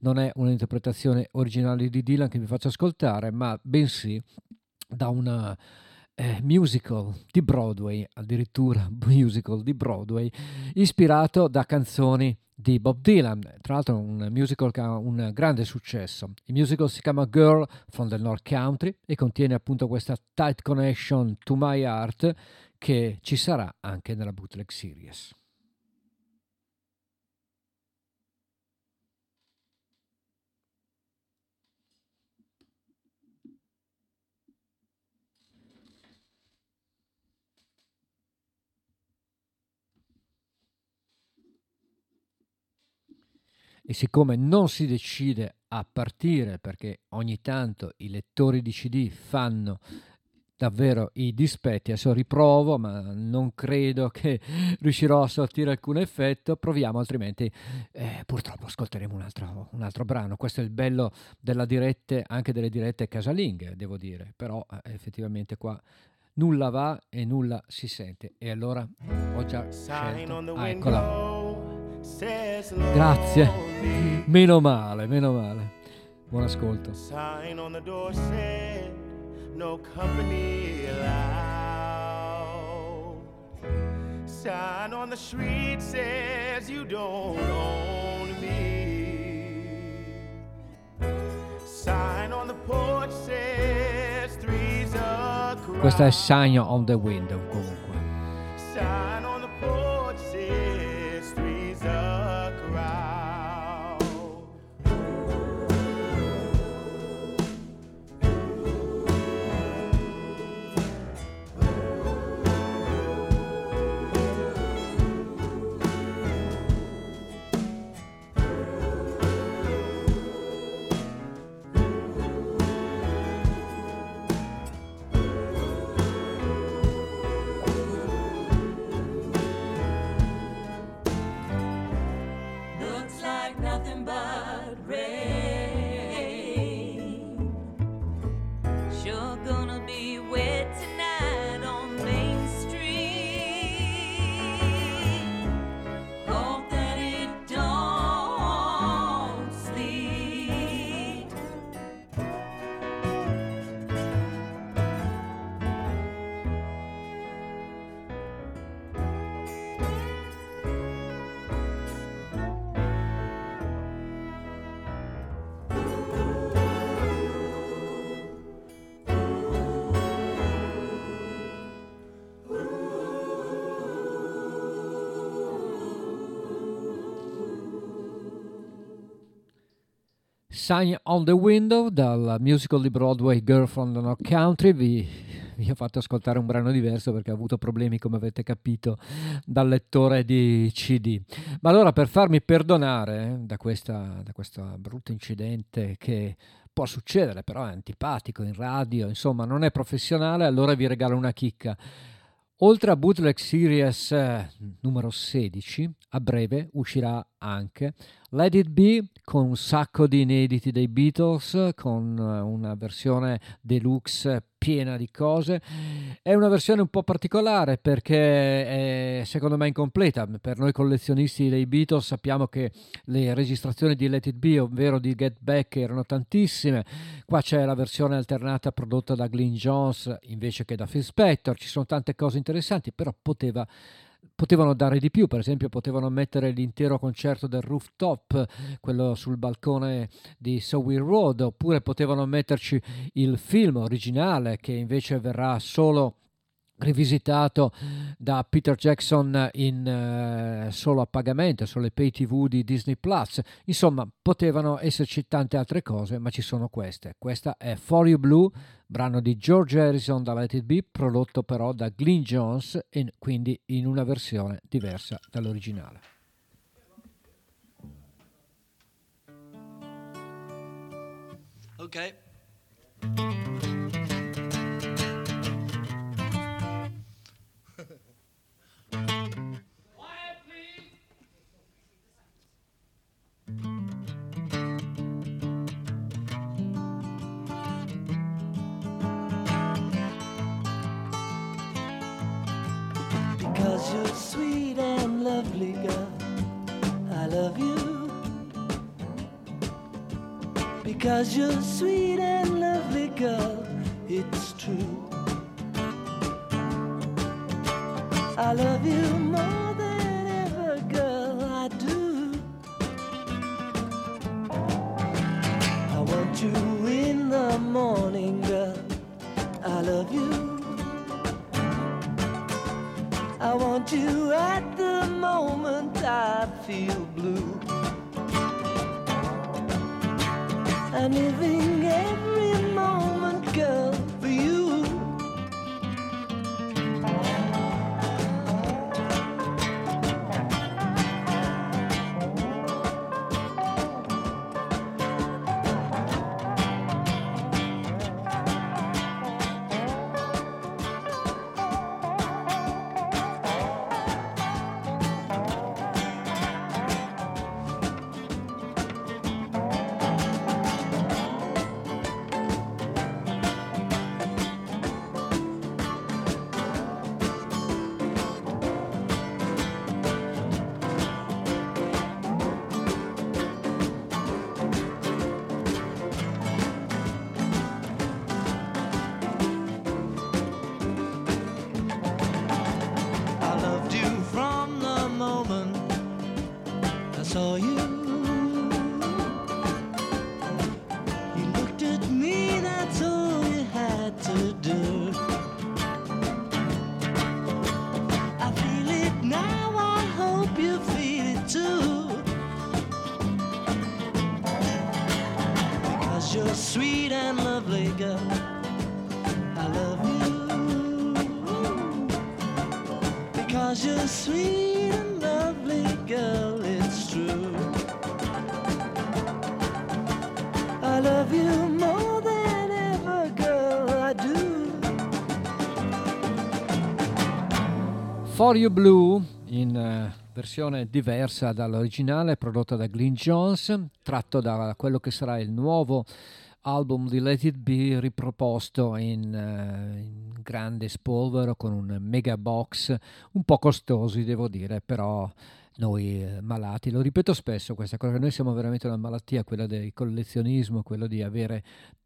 Non è un'interpretazione originale di Dylan che vi faccio ascoltare, ma bensì da una eh, musical di Broadway, addirittura musical di Broadway, ispirato da canzoni di Bob Dylan, tra l'altro un musical che ha un grande successo. Il musical si chiama Girl from the North Country e contiene appunto questa tight connection to my heart che ci sarà anche nella bootleg series. E siccome non si decide a partire perché ogni tanto i lettori di CD fanno davvero i dispetti, adesso riprovo ma non credo che riuscirò a sortire alcun effetto, proviamo altrimenti eh, purtroppo ascolteremo un altro, un altro brano, questo è il bello della dirette, anche delle dirette casalinghe devo dire, però eh, effettivamente qua nulla va e nulla si sente. E allora ho già scelto, ah, eccola. Grazie. Meno male, meno male. Buon ascolto. Sign on the door said, no company allowed. Sign on the street says you don't own me. Sign on the porch says three's a crowd. Questa è Sign on the Window comunque. Sign on the Window dal musical di Broadway Girl from the North Country. Vi, vi ho fatto ascoltare un brano diverso perché ho avuto problemi, come avete capito, dal lettore di CD. Ma allora, per farmi perdonare eh, da, questa, da questo brutto incidente che può succedere, però è antipatico in radio, insomma, non è professionale, allora vi regalo una chicca. Oltre a Bootleg Series eh, numero 16, a breve uscirà anche Let It Be con un sacco di inediti dei Beatles, con eh, una versione deluxe piena di cose. È una versione un po' particolare perché è secondo me incompleta. Per noi collezionisti dei Beatles sappiamo che le registrazioni di Let It Be, ovvero di Get Back, erano tantissime. Qua c'è la versione alternata prodotta da Glyn Jones invece che da Phil Spector. Ci sono tante cose interessanti, però poteva potevano dare di più, per esempio potevano mettere l'intero concerto del rooftop, quello sul balcone di Sowell Road, oppure potevano metterci il film originale che invece verrà solo rivisitato da Peter Jackson in eh, solo a pagamento, sulle pay tv di Disney Plus. Insomma, potevano esserci tante altre cose, ma ci sono queste. Questa è For You Blue, brano di George Harrison da Let It Be, prodotto però da Glyn Jones e quindi in una versione diversa dall'originale. Okay. Lovely, girl. I love you. Because you're sweet and lovely, girl. It's true. I love you more than ever, girl. I do. I want you in the morning, girl. I love you. I want you at moment I feel blue. I'm living every moment, girl, For You Blue in eh, versione diversa dall'originale prodotta da Glyn Jones, tratto da quello che sarà il nuovo album di Let It Be riproposto in, eh, in grande spolvero con un mega box un po' costosi devo dire però noi eh, malati lo ripeto spesso questa cosa noi siamo veramente una malattia quella del collezionismo quello di avere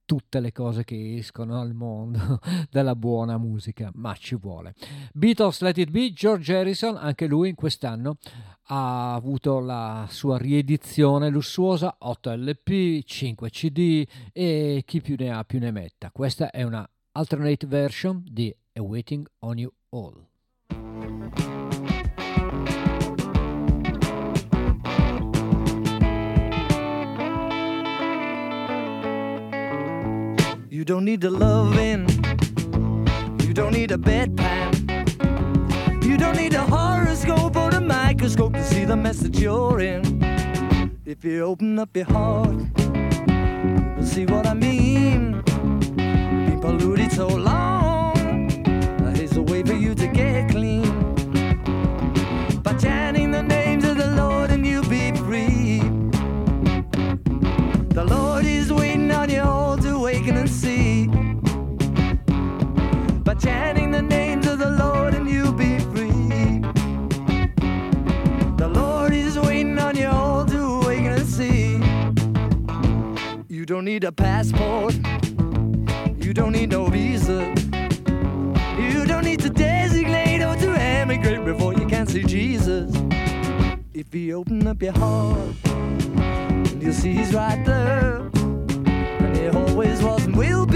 tutte le cose che escono al mondo della buona musica, ma ci vuole. Beatles Let It Be, George Harrison, anche lui in quest'anno ha avuto la sua riedizione lussuosa 8 LP, 5 CD e chi più ne ha più ne metta. Questa è una alternate version di A Waiting on You All. Don't need the loving. You don't need a bedpan. You don't need a horoscope or a microscope to see the message you're in. If you open up your heart, you'll see what I mean. Been polluted so long, chanting the names of the Lord and you'll be free. The Lord is waiting on you all to awaken and see. You don't need a passport. You don't need no visa. You don't need to designate or to emigrate before you can see Jesus. If you open up your heart, you'll see he's right there. And he always was and will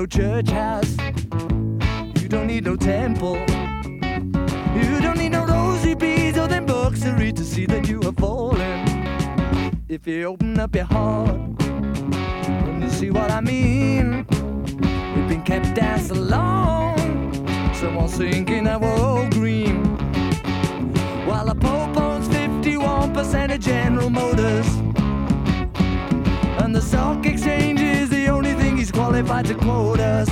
no church house. You don't need no temple. You don't need no rosary beads or them books to read to see that you are falling. If you open up your heart, then you see what I mean. We've been kept down so long. Someone's thinking that we're all green. While the Pope owns 51% of General Motors. And the stock exchange qualified to quote us.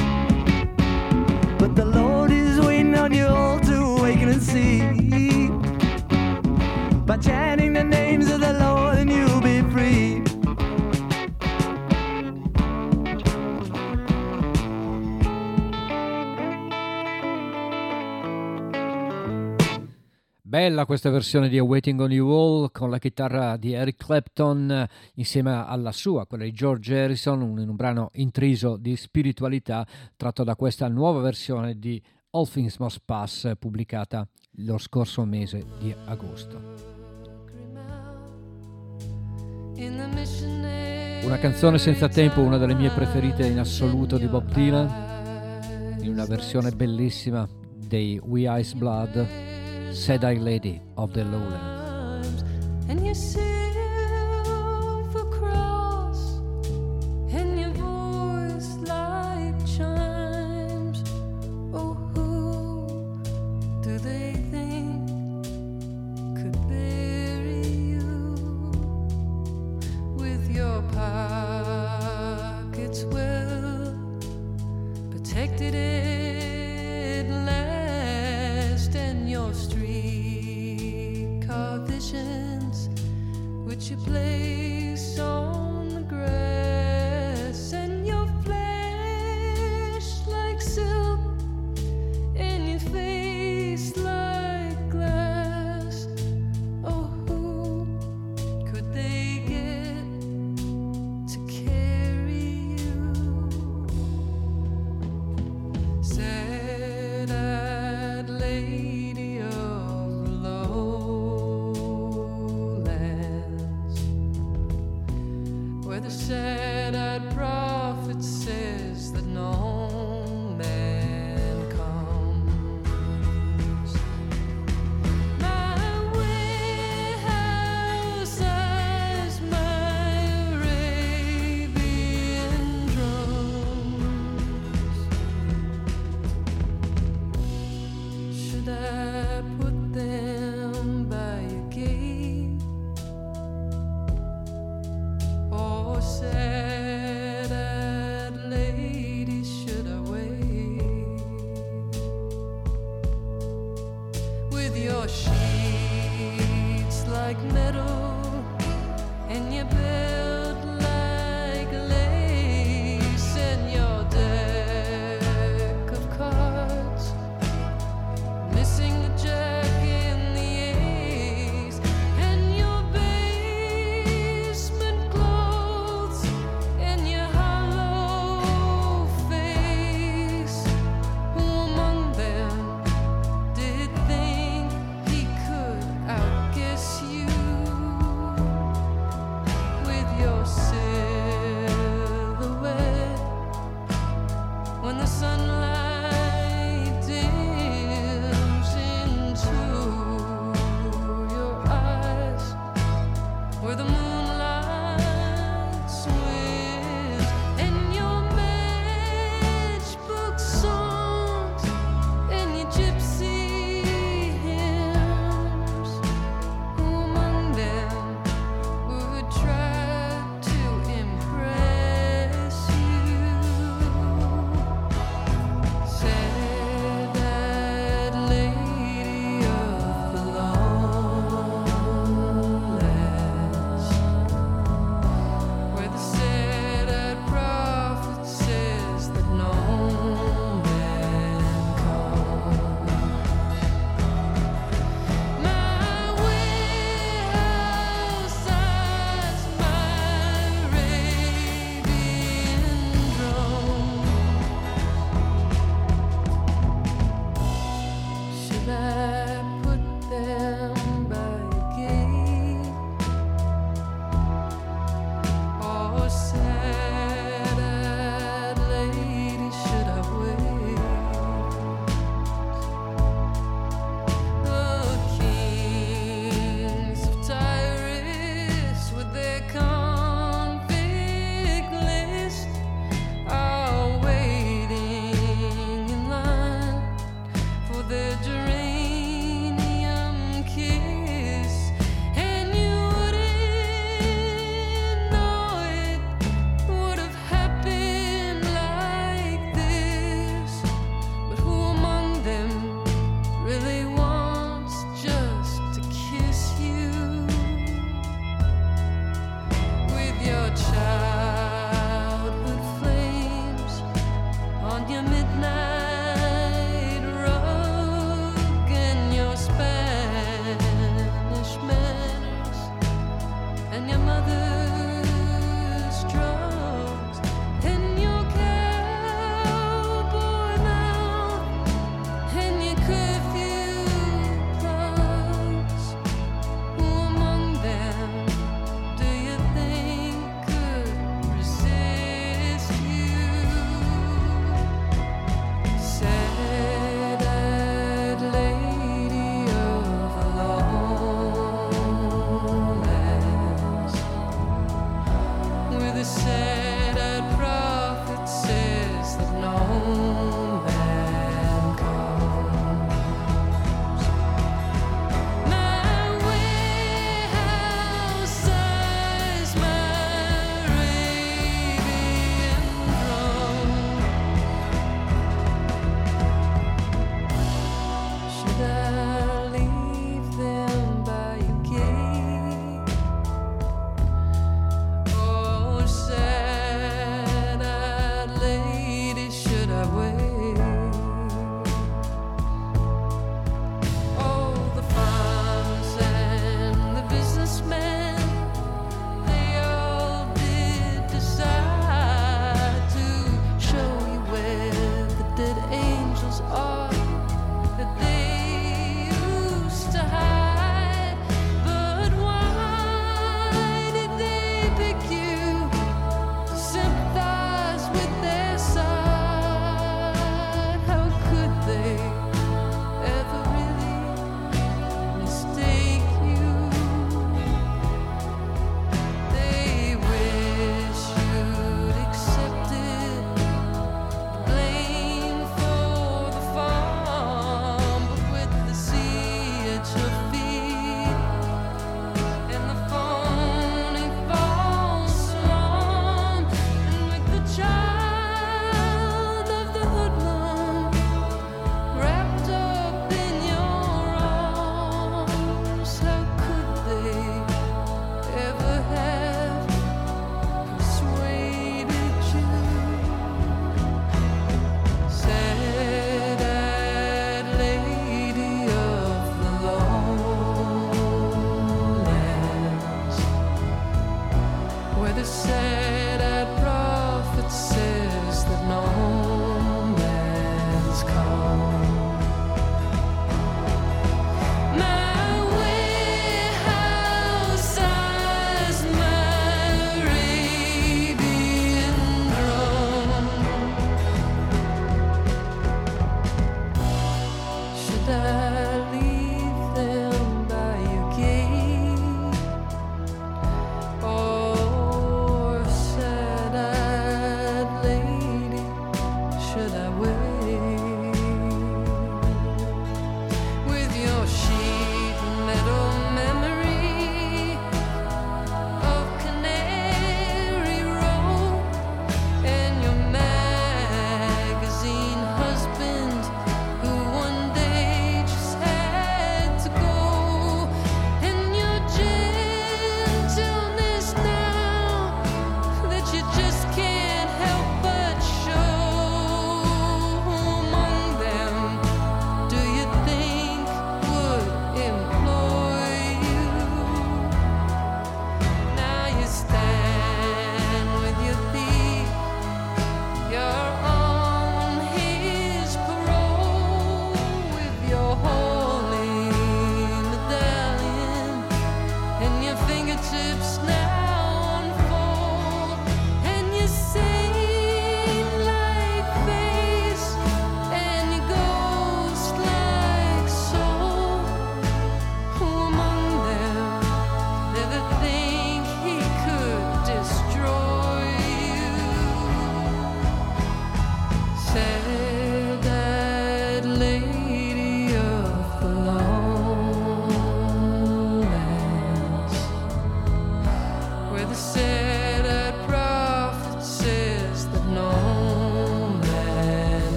But the Lord is waiting on you all to awaken and see. By chanting Bella questa versione di Awaiting on You All con la chitarra di Eric Clapton eh, insieme alla sua, quella di George Harrison, in un brano intriso di spiritualità tratto da questa nuova versione di All Things Must Pass pubblicata lo scorso mese di agosto. Una canzone senza tempo, una delle mie preferite in assoluto di Bob Dylan, in una versione bellissima dei We Ice Blood, Sad Eye Lady of the Lowlands.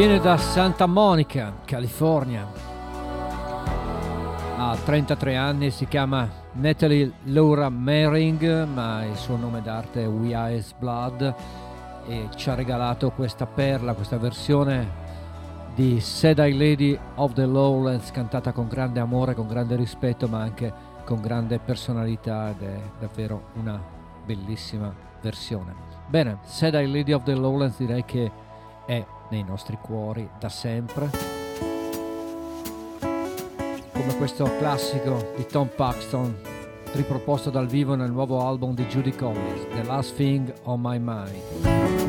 Viene da Santa Monica, California. Ha 33 anni, si chiama Natalie Laura Mering, ma il suo nome d'arte è We Eyes Blood e ci ha regalato questa perla, questa versione di Said I Lady of the Lowlands cantata con grande amore, con grande rispetto, ma anche con grande personalità ed è davvero una bellissima versione. Bene, Said I Lady of the Lowlands direi che è nei nostri cuori da sempre. Come questo classico di Tom Paxton, riproposto dal vivo nel nuovo album di Judy Collins, The Last Thing on My Mind.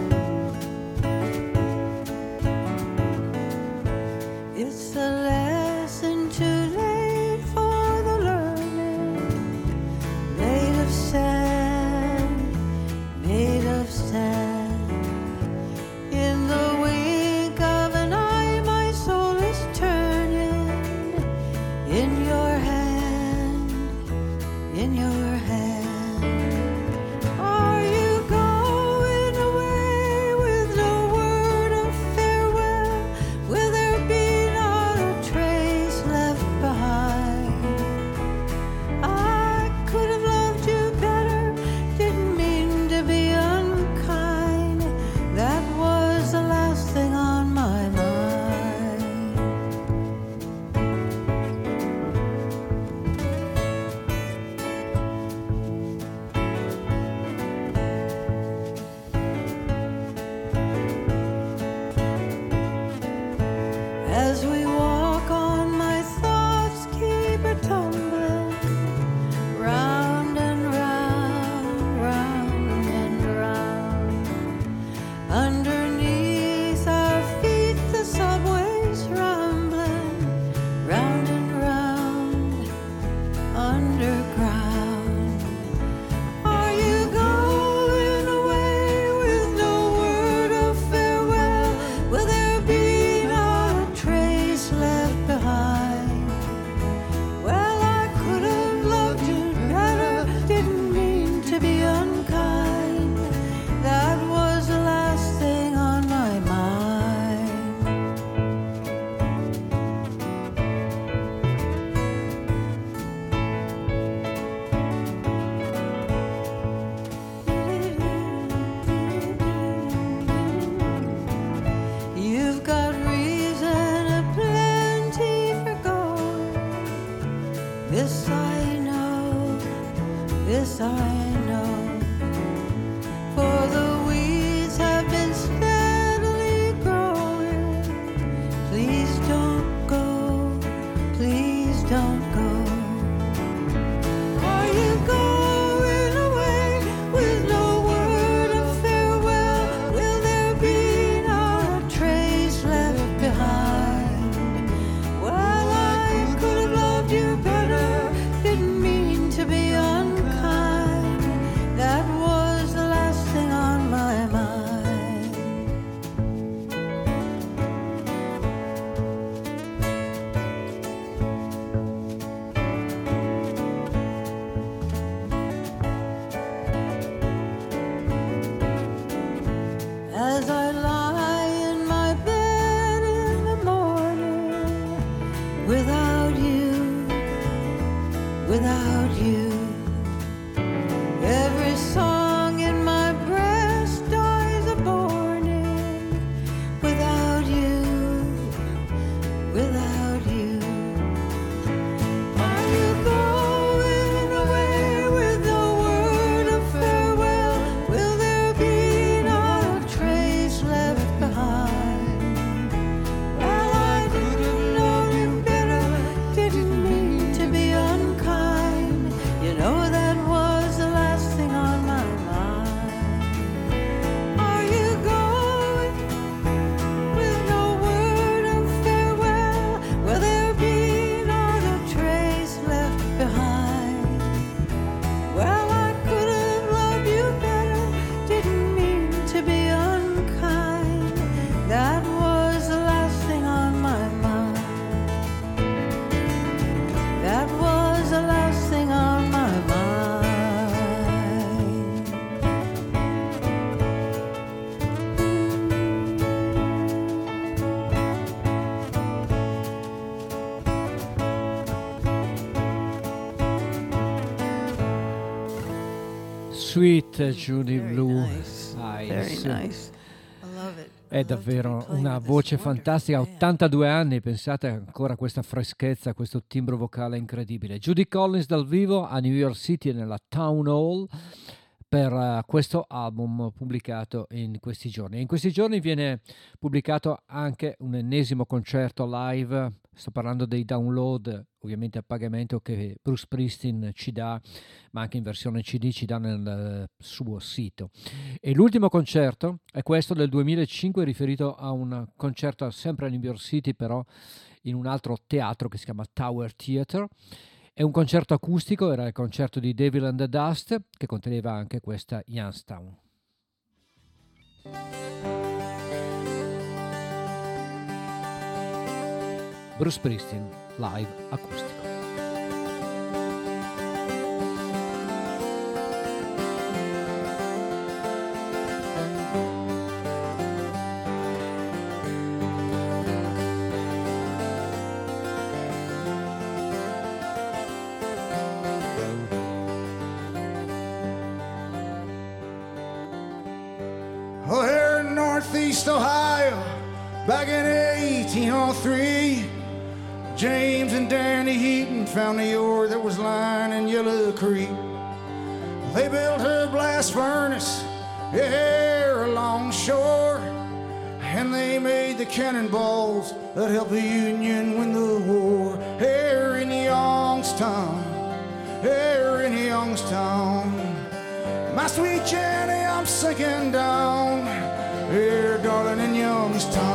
Sweet Judy Blue Eyes. nice. È davvero una voce fantastica, 82 anni, pensate ancora a questa freschezza, questo timbro vocale incredibile. Judy Collins dal vivo a New York City nella Town Hall per eh, questo album pubblicato in questi giorni. In questi giorni viene pubblicato anche un ennesimo concerto live, sto parlando dei download ovviamente a pagamento che Bruce Springsteen ci dà, ma anche in versione CD ci dà nel suo sito. E l'ultimo concerto è questo del 2005 riferito a un concerto sempre a New York City però in un altro teatro che si chiama Tower Theatre. È un concerto acustico, era il concerto di Devil and the Dust che conteneva anche questa Youngstown. Bruce Springsteen live acustico. Oh, Northeast Ohio, back in 1803, James and Danny Heaton found the ore that was lying in Yellow Creek. They built a blast furnace here along shore, and they made the cannonballs that helped the Union win the war. Here in Youngstown, here in Youngstown. My sweet Jenny, I'm sinking down here, darling, in Youngstown.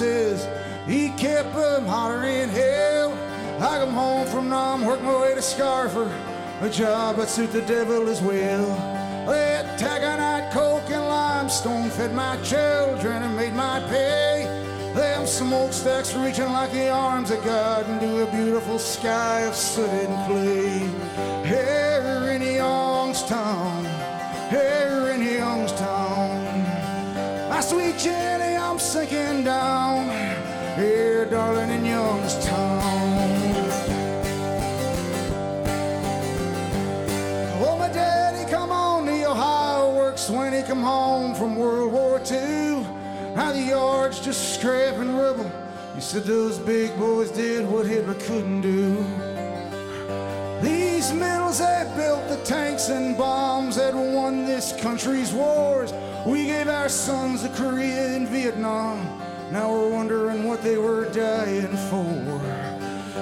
He kept them hotter in hell. I come home from Nam, work my way to Scarfer, a job that suit the devil as well. That taconite, coke, and limestone fed my children and made my pay. Them smokestacks reaching like the arms of God into a beautiful sky of soot and clay. Here in Youngstown, here in Youngstown, my sweet Jenny, sinking down. Here, darling, in Youngstown. Oh, my daddy come on the Ohio works when he come home from World War II. How the yard's just scraping rubble. He said those big boys did what Hitler couldn't do. These mills that built the tanks and bombs that won this country's wars. We gave our sons to Korea and Vietnam. Now we're wondering what they were dying for.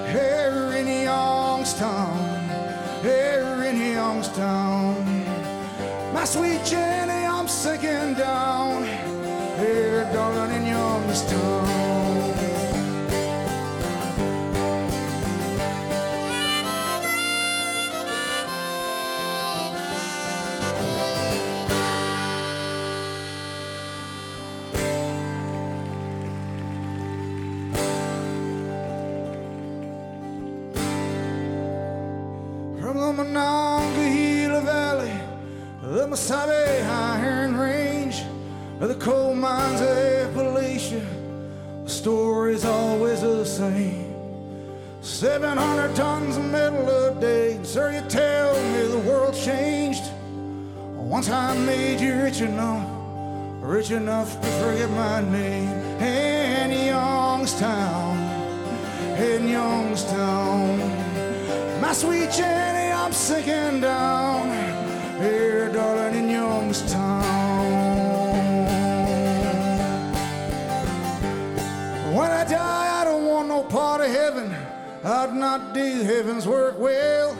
Here in Youngstown, here in Youngstown. My sweet Jenny, I'm sinking down. The Masabi Iron Range, or the coal mines of Appalachia, the story's always the same. 700 tons of metal a day, sir, you tell me the world changed. Once I made you rich enough, rich enough to forget my name. In Youngstown, in Youngstown. My sweet Jenny, I'm sinking down here, darling, in Youngstown. When I die, I don't want no part of heaven. I'd not do heaven's work well.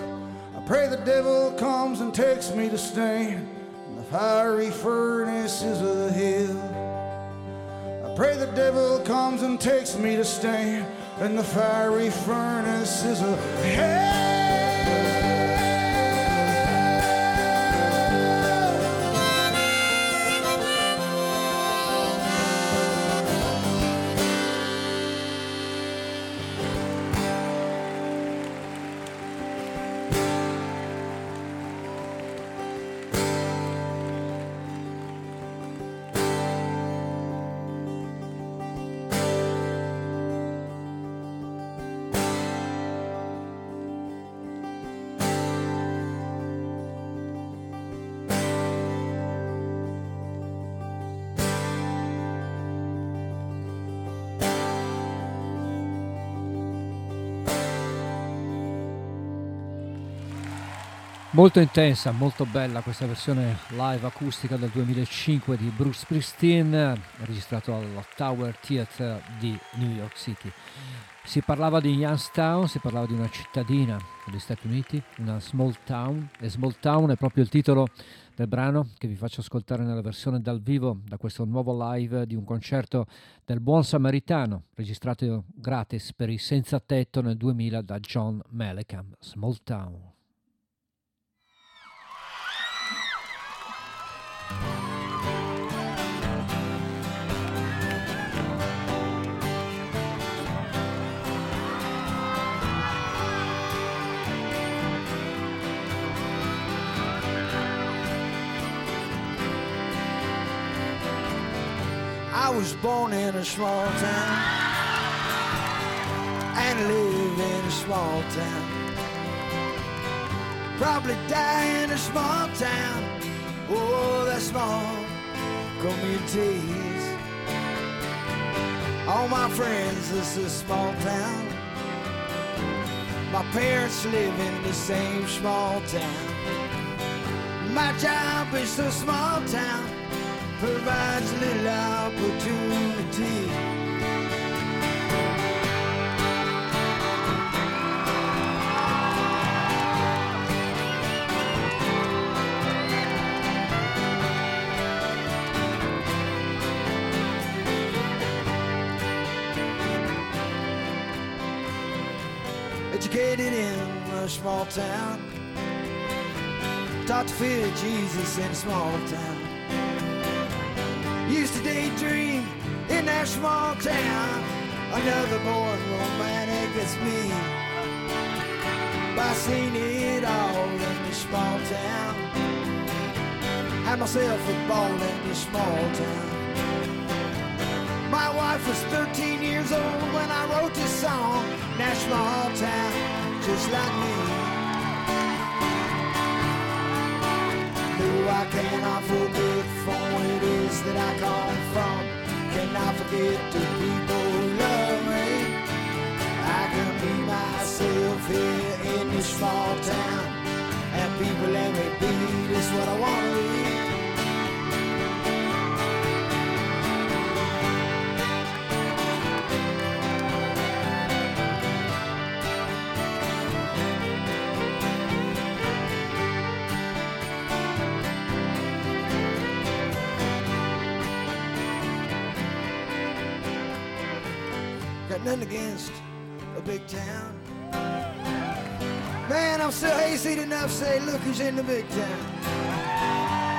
I pray the devil comes and takes me to stand in the fiery furnaces of hell. I pray the devil comes and takes me to stand in the fiery furnaces of hell. Molto intensa, molto bella questa versione live acustica del 2005 di Bruce Springsteen, registrato al Tower Theatre di New York City. Si parlava di Youngstown, si parlava di una cittadina degli Stati Uniti, una small town, e small town è proprio il titolo del brano che vi faccio ascoltare nella versione dal vivo da questo nuovo live di un concerto del Buon Samaritano, registrato gratis per i senza tetto nel 2000 da John Mellencamp, Small Town. I was born in a small town and live in a small town. Probably die in a small town. Oh, that small communities. All my friends, this is a small town. My parents live in the same small town. My job is a small town provides little opportunity. Educated in a small town, taught to fear Jesus in a small town. Used to daydream in that small town. Another born romantic as me. By seeing it all in the small town. Had myself a ball in the small town. My wife was 13 years old when I wrote this song. Small town, just like me. I cannot forget where it is that I come from. Cannot forget the people who love me. I can be myself here in this small town. And people let me be, that's what I want to be. Got nothing against a big town. Man, I'm still hazy enough to say, look who's in the big town.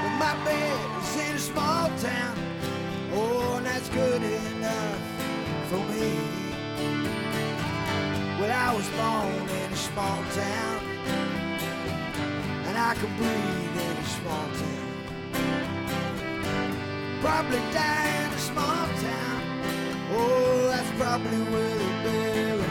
But my bed is in a small town. Oh, and that's good enough for me. Well, I was born in a small town. And I can breathe in a small town. Probably die in a small town. Oh, that's probably where they bury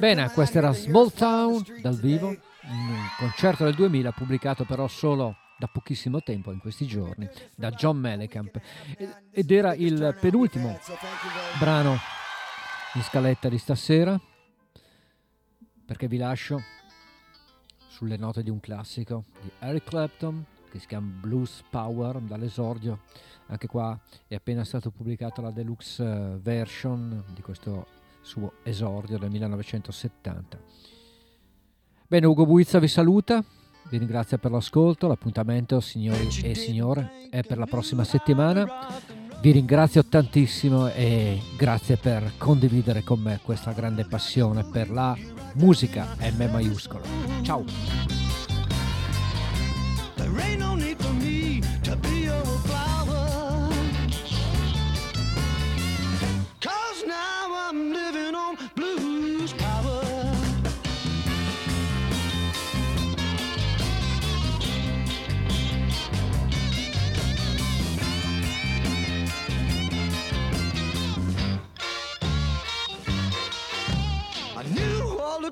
Bene, questo era Small Town dal vivo, un concerto del 2000 pubblicato però solo da pochissimo tempo, in questi giorni, da John Mellencamp. Ed- Ed era il penultimo brano in scaletta di stasera, perché vi lascio sulle note di un classico di Eric Clapton che si chiama Blues Power dall'esordio. Anche qua è appena stato pubblicato la deluxe eh, version di questo suo esordio del 1970. Bene, Ugo Buizza vi saluta, vi ringrazio per l'ascolto, l'appuntamento signori e signore è per la prossima settimana. Vi ringrazio tantissimo e grazie per condividere con me questa grande passione per la musica M maiuscola. Ciao!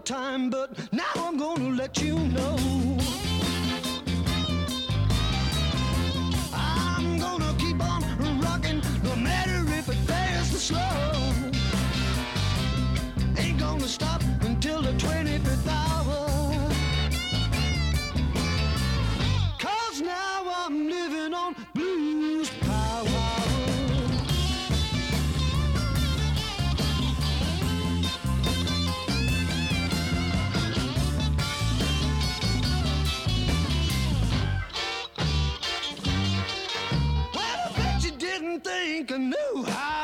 Time, but now I'm gonna let you know. I'm gonna keep on rocking, no matter if it fast or slow. Ain't gonna stop until the 25th hour. Well, I bet you